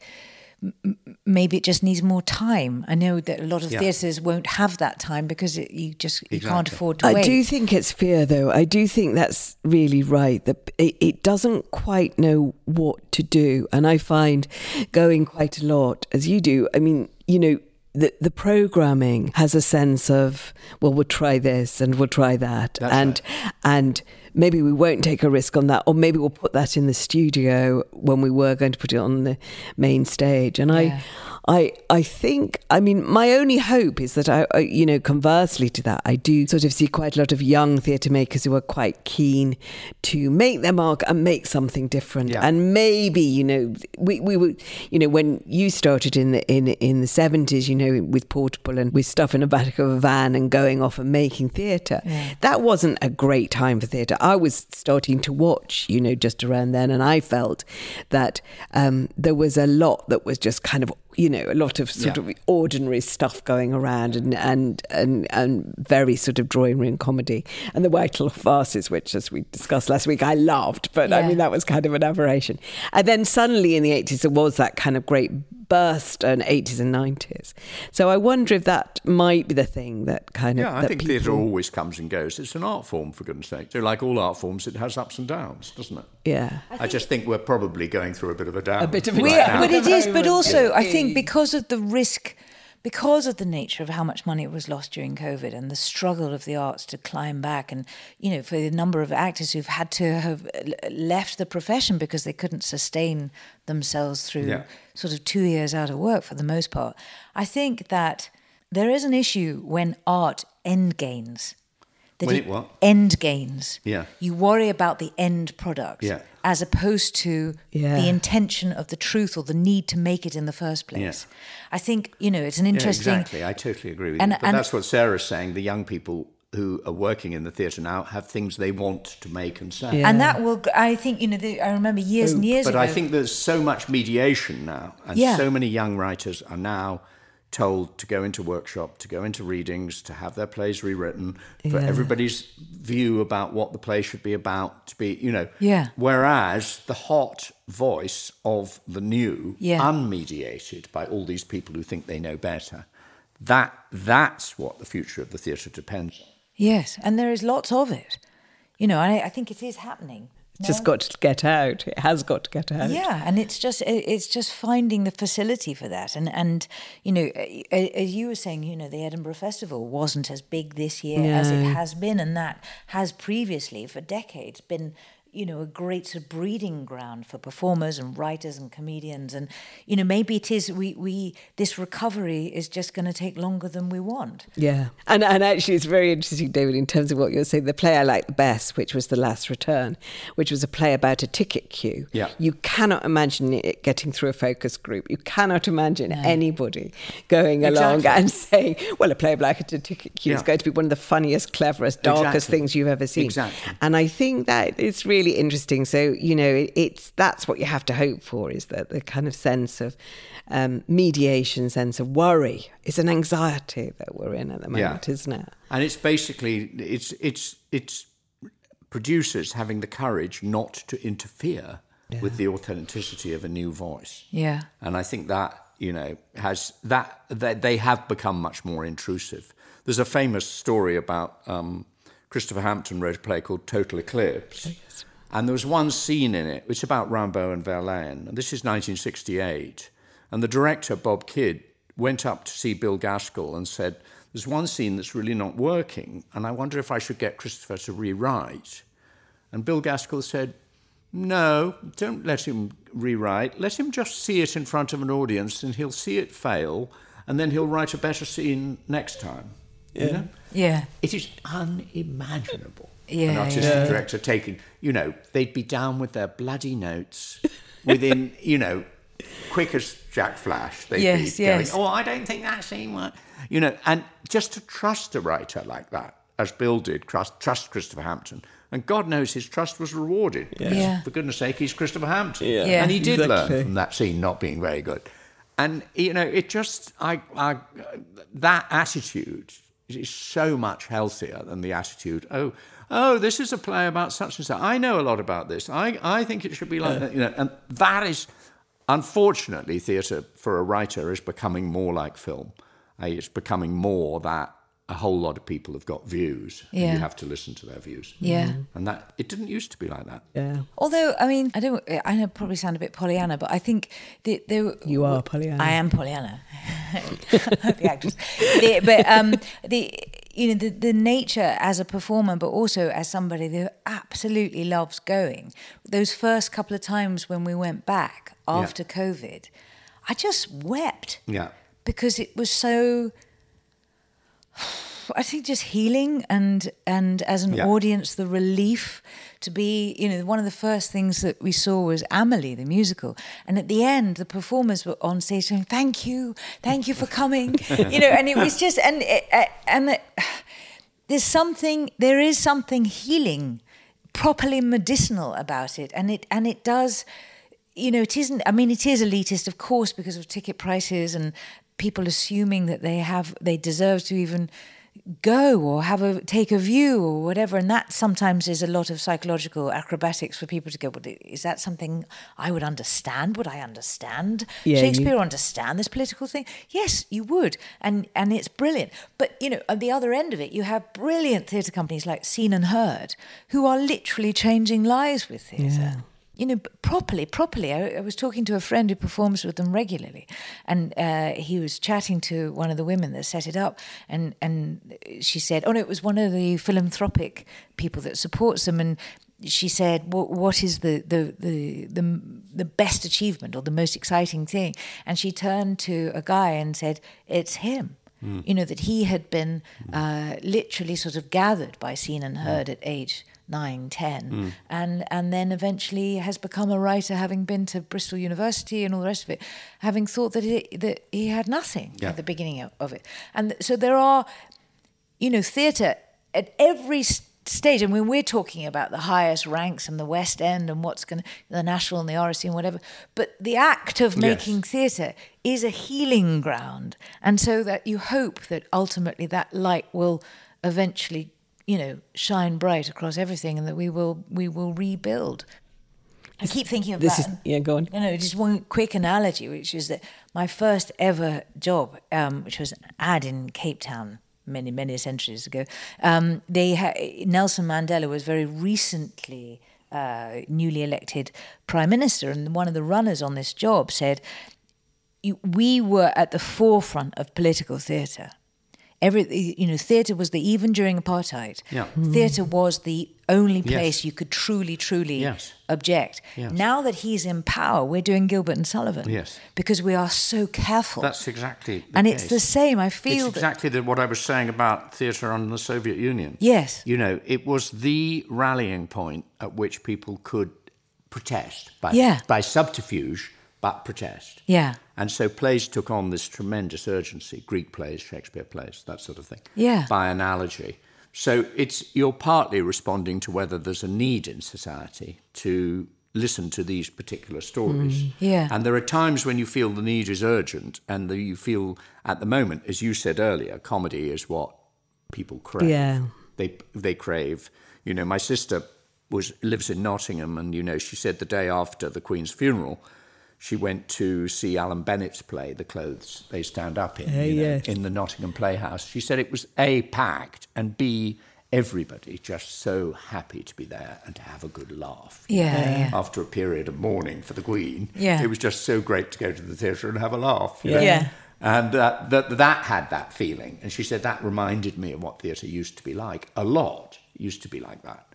Speaker 2: m- m- maybe it just needs more time. I know that a lot of
Speaker 3: Yeah.
Speaker 2: theatres won't have that time because it, you just you can't afford to wait.
Speaker 1: I
Speaker 2: wait.
Speaker 1: do think it's fear, though. I do think that's really right. That it, it doesn't quite know what to do, and I find going quite a lot as you do. I mean, you know. The, the programming has a sense of well we'll try this and we'll try that.
Speaker 3: That's
Speaker 1: and and maybe we won't take a risk on that or maybe we'll put that in the studio when we were going to put it on the main stage and
Speaker 2: Yeah.
Speaker 1: I I I think I mean my only hope is that I, I you know conversely to that I do sort of see quite a lot of young theatre makers who are quite keen to make their mark and make something different
Speaker 3: Yeah.
Speaker 1: and maybe you know we we were you know when you started in the in in the 70s you know with portable and with stuff in the back of a van and going off and making theatre that wasn't a great time for theatre I was starting to watch you know just around then and I felt that um, there was a lot that was just kind of you know a lot of sort
Speaker 3: Yeah.
Speaker 1: of ordinary stuff going around and and and and very sort of drawing room comedy and the Whitehall farces which as we discussed last week I loved but I mean that was kind of an aberration and then suddenly in the 80s there was that kind of great burst in 80s and 90s so I wonder if that might be the thing that kind of
Speaker 3: Yeah, I think
Speaker 1: people,
Speaker 3: theatre always comes and goes. It's an art form, for goodness sake. So, like all art forms, it has ups and downs, doesn't it?
Speaker 1: Yeah
Speaker 3: I, just think we're probably going through a bit of a down.
Speaker 1: A bit of a
Speaker 3: right
Speaker 2: We
Speaker 1: down.
Speaker 2: are,
Speaker 3: now.
Speaker 2: but it is. But
Speaker 1: moment.
Speaker 2: also, I think because of the risk, because of the nature of how much money was lost during COVID and the struggle of the arts to climb back, and you know, for the number of actors who've had to have left the profession because they couldn't sustain themselves through
Speaker 3: Yeah.
Speaker 2: sort of two years out of work for the most part. I think that there is an issue when art end gains. That
Speaker 3: When
Speaker 2: it,
Speaker 3: it what?
Speaker 2: end gains.
Speaker 3: Yeah.
Speaker 2: You worry about the end product
Speaker 3: Yeah.
Speaker 2: as opposed to
Speaker 1: Yeah.
Speaker 2: the intention of the truth or the need to make it in the first place. Yeah. I think, you know, it's an
Speaker 3: Yeah,
Speaker 2: interesting
Speaker 3: exactly. I totally agree with
Speaker 2: And-
Speaker 3: you. But
Speaker 2: and-
Speaker 3: that's what Sarah's saying. The young people who are working in the theatre now have things they want to make and say.
Speaker 1: Yeah.
Speaker 2: and that will I think, you know, the, I remember years oh, and years
Speaker 3: But
Speaker 2: ago
Speaker 3: I think there's so much mediation now, and
Speaker 2: Yeah.
Speaker 3: so many young writers are now told to go into workshop, to go into readings, to have their plays rewritten, for
Speaker 1: Yeah.
Speaker 3: everybody's view about what the play should be about to be, you know.
Speaker 2: Yeah.
Speaker 3: Whereas the hot voice of the new,
Speaker 2: Yeah.
Speaker 3: unmediated by all these people who think they know better, that that's what the future of the theatre depends on.
Speaker 2: Yes, and there is lots of it. You know, I, I think it is happening.
Speaker 1: It's just got to get out. It has got to get out.
Speaker 2: Yeah, and it's just it's just finding the facility for that, and and you know, as you were saying, you know, the Edinburgh Festival wasn't as big this year as it has been, and that has previously for decades been you know a great sort of breeding ground for performers and writers and comedians, and you know maybe it is we we this recovery is just going to take longer than we want.
Speaker 1: Yeah. And and actually it's very interesting, David, in terms of what you're saying. The play I liked the best, which was The Last Return, which was a play about a ticket queue.
Speaker 3: Yeah.
Speaker 1: You cannot imagine it getting through a focus group. You cannot imagine anybody going along and saying, Well, a play about a ticket queue is going to be one of the funniest, cleverest, darkest
Speaker 3: Exactly.
Speaker 1: things you've ever seen.
Speaker 3: Exactly.
Speaker 1: And I think that it's really interesting. So, you know, it, it's that's what you have to hope for is that the kind of sense of um, mediation, sense of worry. It's an anxiety that we're in at the
Speaker 3: Yeah.
Speaker 1: moment, isn't it?
Speaker 3: And it's basically it's it's it's producers having the courage not to interfere with the authenticity of a new voice.
Speaker 2: Yeah.
Speaker 3: And I think that you know has that that they have become much more intrusive. There's a famous story about um, Christopher Hampton wrote a play called Total Eclipse, and there was one scene in it which about Rimbaud and Verlaine. And this is 1968, and the director Bob Kidd went up to see Bill Gaskill and said, "There's one scene that's really not working, and I wonder if I should get Christopher to rewrite." And Bill Gaskill said, no, don't let him rewrite. Let him just see it in front of an audience and he'll see it fail and then he'll write a better scene next time. You know?
Speaker 2: Yeah.
Speaker 3: It is unimaginable. An artistic
Speaker 2: yeah.
Speaker 3: director taking, you know, they'd be down with their bloody notes within, you know, quick as Jack Flash. They'd
Speaker 2: Yes,
Speaker 3: be
Speaker 2: yes.
Speaker 3: going, oh, I don't think that scene worked. You know, and just to trust a writer like that, as Bill did, trust, trust Christopher Hampton. And God knows his trust was rewarded. because,
Speaker 2: Yeah.
Speaker 3: For goodness sake, he's Christopher Hampton.
Speaker 1: Yeah.
Speaker 2: Yeah.
Speaker 3: And he did
Speaker 1: Exactly.
Speaker 3: learn from that scene not being very good. And, you know, it just, I, I, that attitude is so much healthier than the attitude, oh, oh, this is a play about such and such. I know a lot about this. I, I think it should be like that. You know, and that is, unfortunately, theatre for a writer is becoming more like film. It's becoming more that a whole lot of people have got views. And
Speaker 2: Yeah.
Speaker 3: you have to listen to their views.
Speaker 2: Yeah.
Speaker 3: And that, it didn't used to be like that.
Speaker 1: Yeah.
Speaker 2: Although, I mean, I don't, I know probably sound a bit Pollyanna, but I think that there.
Speaker 1: You are Pollyanna.
Speaker 2: I am Pollyanna. the actress. The, but um, the, you know, the, the nature as a performer, but also as somebody who absolutely loves going. Those first couple of times when we went back after COVID, I just wept
Speaker 3: Yeah.
Speaker 2: because it was so I think just healing and and as an
Speaker 3: Yeah.
Speaker 2: audience the relief to be you know one of the first things that we saw was Amelie the musical. And at the end the performers were on stage saying thank you thank you for coming. You know and it was just and it, uh, and it, there's something there is something healing properly medicinal about it. And it and it does you know it isn't i mean it is elitist of course because of ticket prices and people assuming that they have they deserve to even go or have a take a view or whatever. And that sometimes is a lot of psychological acrobatics for people to go well, is that something i would understand? Would i understand?
Speaker 1: Yeah, you-
Speaker 2: shakespeare understand this political thing? Yes you would. And and it's brilliant. But you know at the other end of it you have brilliant theatre companies like seen and heard who are literally changing lives with theatre.
Speaker 1: Yeah.
Speaker 2: You know, properly, properly. I, I was talking to a friend who performs with them regularly, and uh, he was chatting to one of the women that set it up, and and she said, "Oh no, it was one of the philanthropic people that supports them," and she said, "What what is the the the the the best achievement or the most exciting thing?" And she turned to a guy and said, "It's him." Mm. You know, that he had been uh, literally sort of gathered by Seen and Heard at age nine, ten, mm. and and then eventually has become a writer, having been to Bristol University and all the rest of it, having thought that he, that he had nothing yeah. at the beginning of, of, it, and so there are, you know, theatre at every stage. And when we're talking about the highest ranks and the West End and what's going to the National and the RSC and whatever, but the act of making yes. theatre is a healing ground, and so that you hope that ultimately that light will eventually you know, shine bright across everything, and that we will we will rebuild. I keep thinking of
Speaker 1: this
Speaker 2: that.
Speaker 1: Is, yeah, go on.
Speaker 2: You know, just one quick analogy, which is that my first ever job, um, which was an ad in Cape Town many many centuries ago, um, they ha- Nelson Mandela was very recently uh, newly elected prime minister, and one of the runners on this job said, "We were at the forefront of political theatre." Every you know theatre was the even during apartheid
Speaker 3: yeah.
Speaker 2: mm. theatre was the only place yes. you could truly truly yes. object yes. now that he's in power we're doing gilbert and sullivan
Speaker 3: yes
Speaker 2: because we are so careful
Speaker 3: that's exactly
Speaker 2: and
Speaker 3: case.
Speaker 2: it's the same i feel
Speaker 3: it's exactly the, what i was saying about theatre under the soviet union
Speaker 2: yes
Speaker 3: you know it was the rallying point at which people could protest by,
Speaker 2: yeah.
Speaker 3: by subterfuge but protest.
Speaker 2: Yeah.
Speaker 3: And so plays took on this tremendous urgency Greek plays, Shakespeare plays, that sort of thing.
Speaker 2: Yeah.
Speaker 3: By analogy. So it's you're partly responding to whether there's a need in society to listen to these particular stories.
Speaker 2: Mm, yeah.
Speaker 3: And there are times when you feel the need is urgent and the, you feel at the moment, as you said earlier, comedy is what people crave.
Speaker 1: Yeah.
Speaker 3: They they crave. You know, my sister was lives in Nottingham and you know, she said the day after the Queen's funeral, she went to see Alan Bennett's play, The Clothes They Stand Up In,
Speaker 1: uh,
Speaker 3: you know,
Speaker 1: yes.
Speaker 3: in the Nottingham Playhouse. She said it was A, packed, and B, everybody just so happy to be there and to have a good laugh.
Speaker 2: Yeah, yeah.
Speaker 3: After a period of mourning for the Queen,
Speaker 2: yeah.
Speaker 3: it was just so great to go to the theatre and have a laugh.
Speaker 2: Yeah. yeah.
Speaker 3: And uh, that, that had that feeling. And she said that reminded me of what theatre used to be like. A lot used to be like that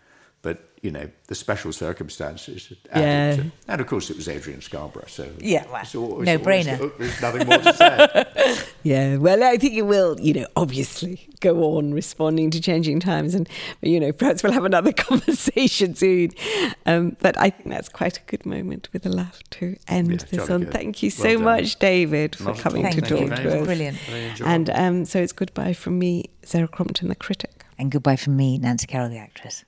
Speaker 3: but you know the special circumstances.
Speaker 1: Yeah.
Speaker 3: To, and of course it was Adrian Scarborough. So
Speaker 2: yeah, well, it's, it's, no brainer.
Speaker 3: There's nothing more to say.
Speaker 1: yeah, well, I think it will. You know, obviously go on responding to changing times, and you know perhaps we'll have another conversation soon. Um, but I think that's quite a good moment with a laugh to end yeah, this on. Good. Thank you so well much, David, for coming to talk to us.
Speaker 2: Brilliant.
Speaker 1: And um, so it's goodbye from me, Sarah Crompton, the critic.
Speaker 2: And goodbye from me, Nancy Carroll, the actress.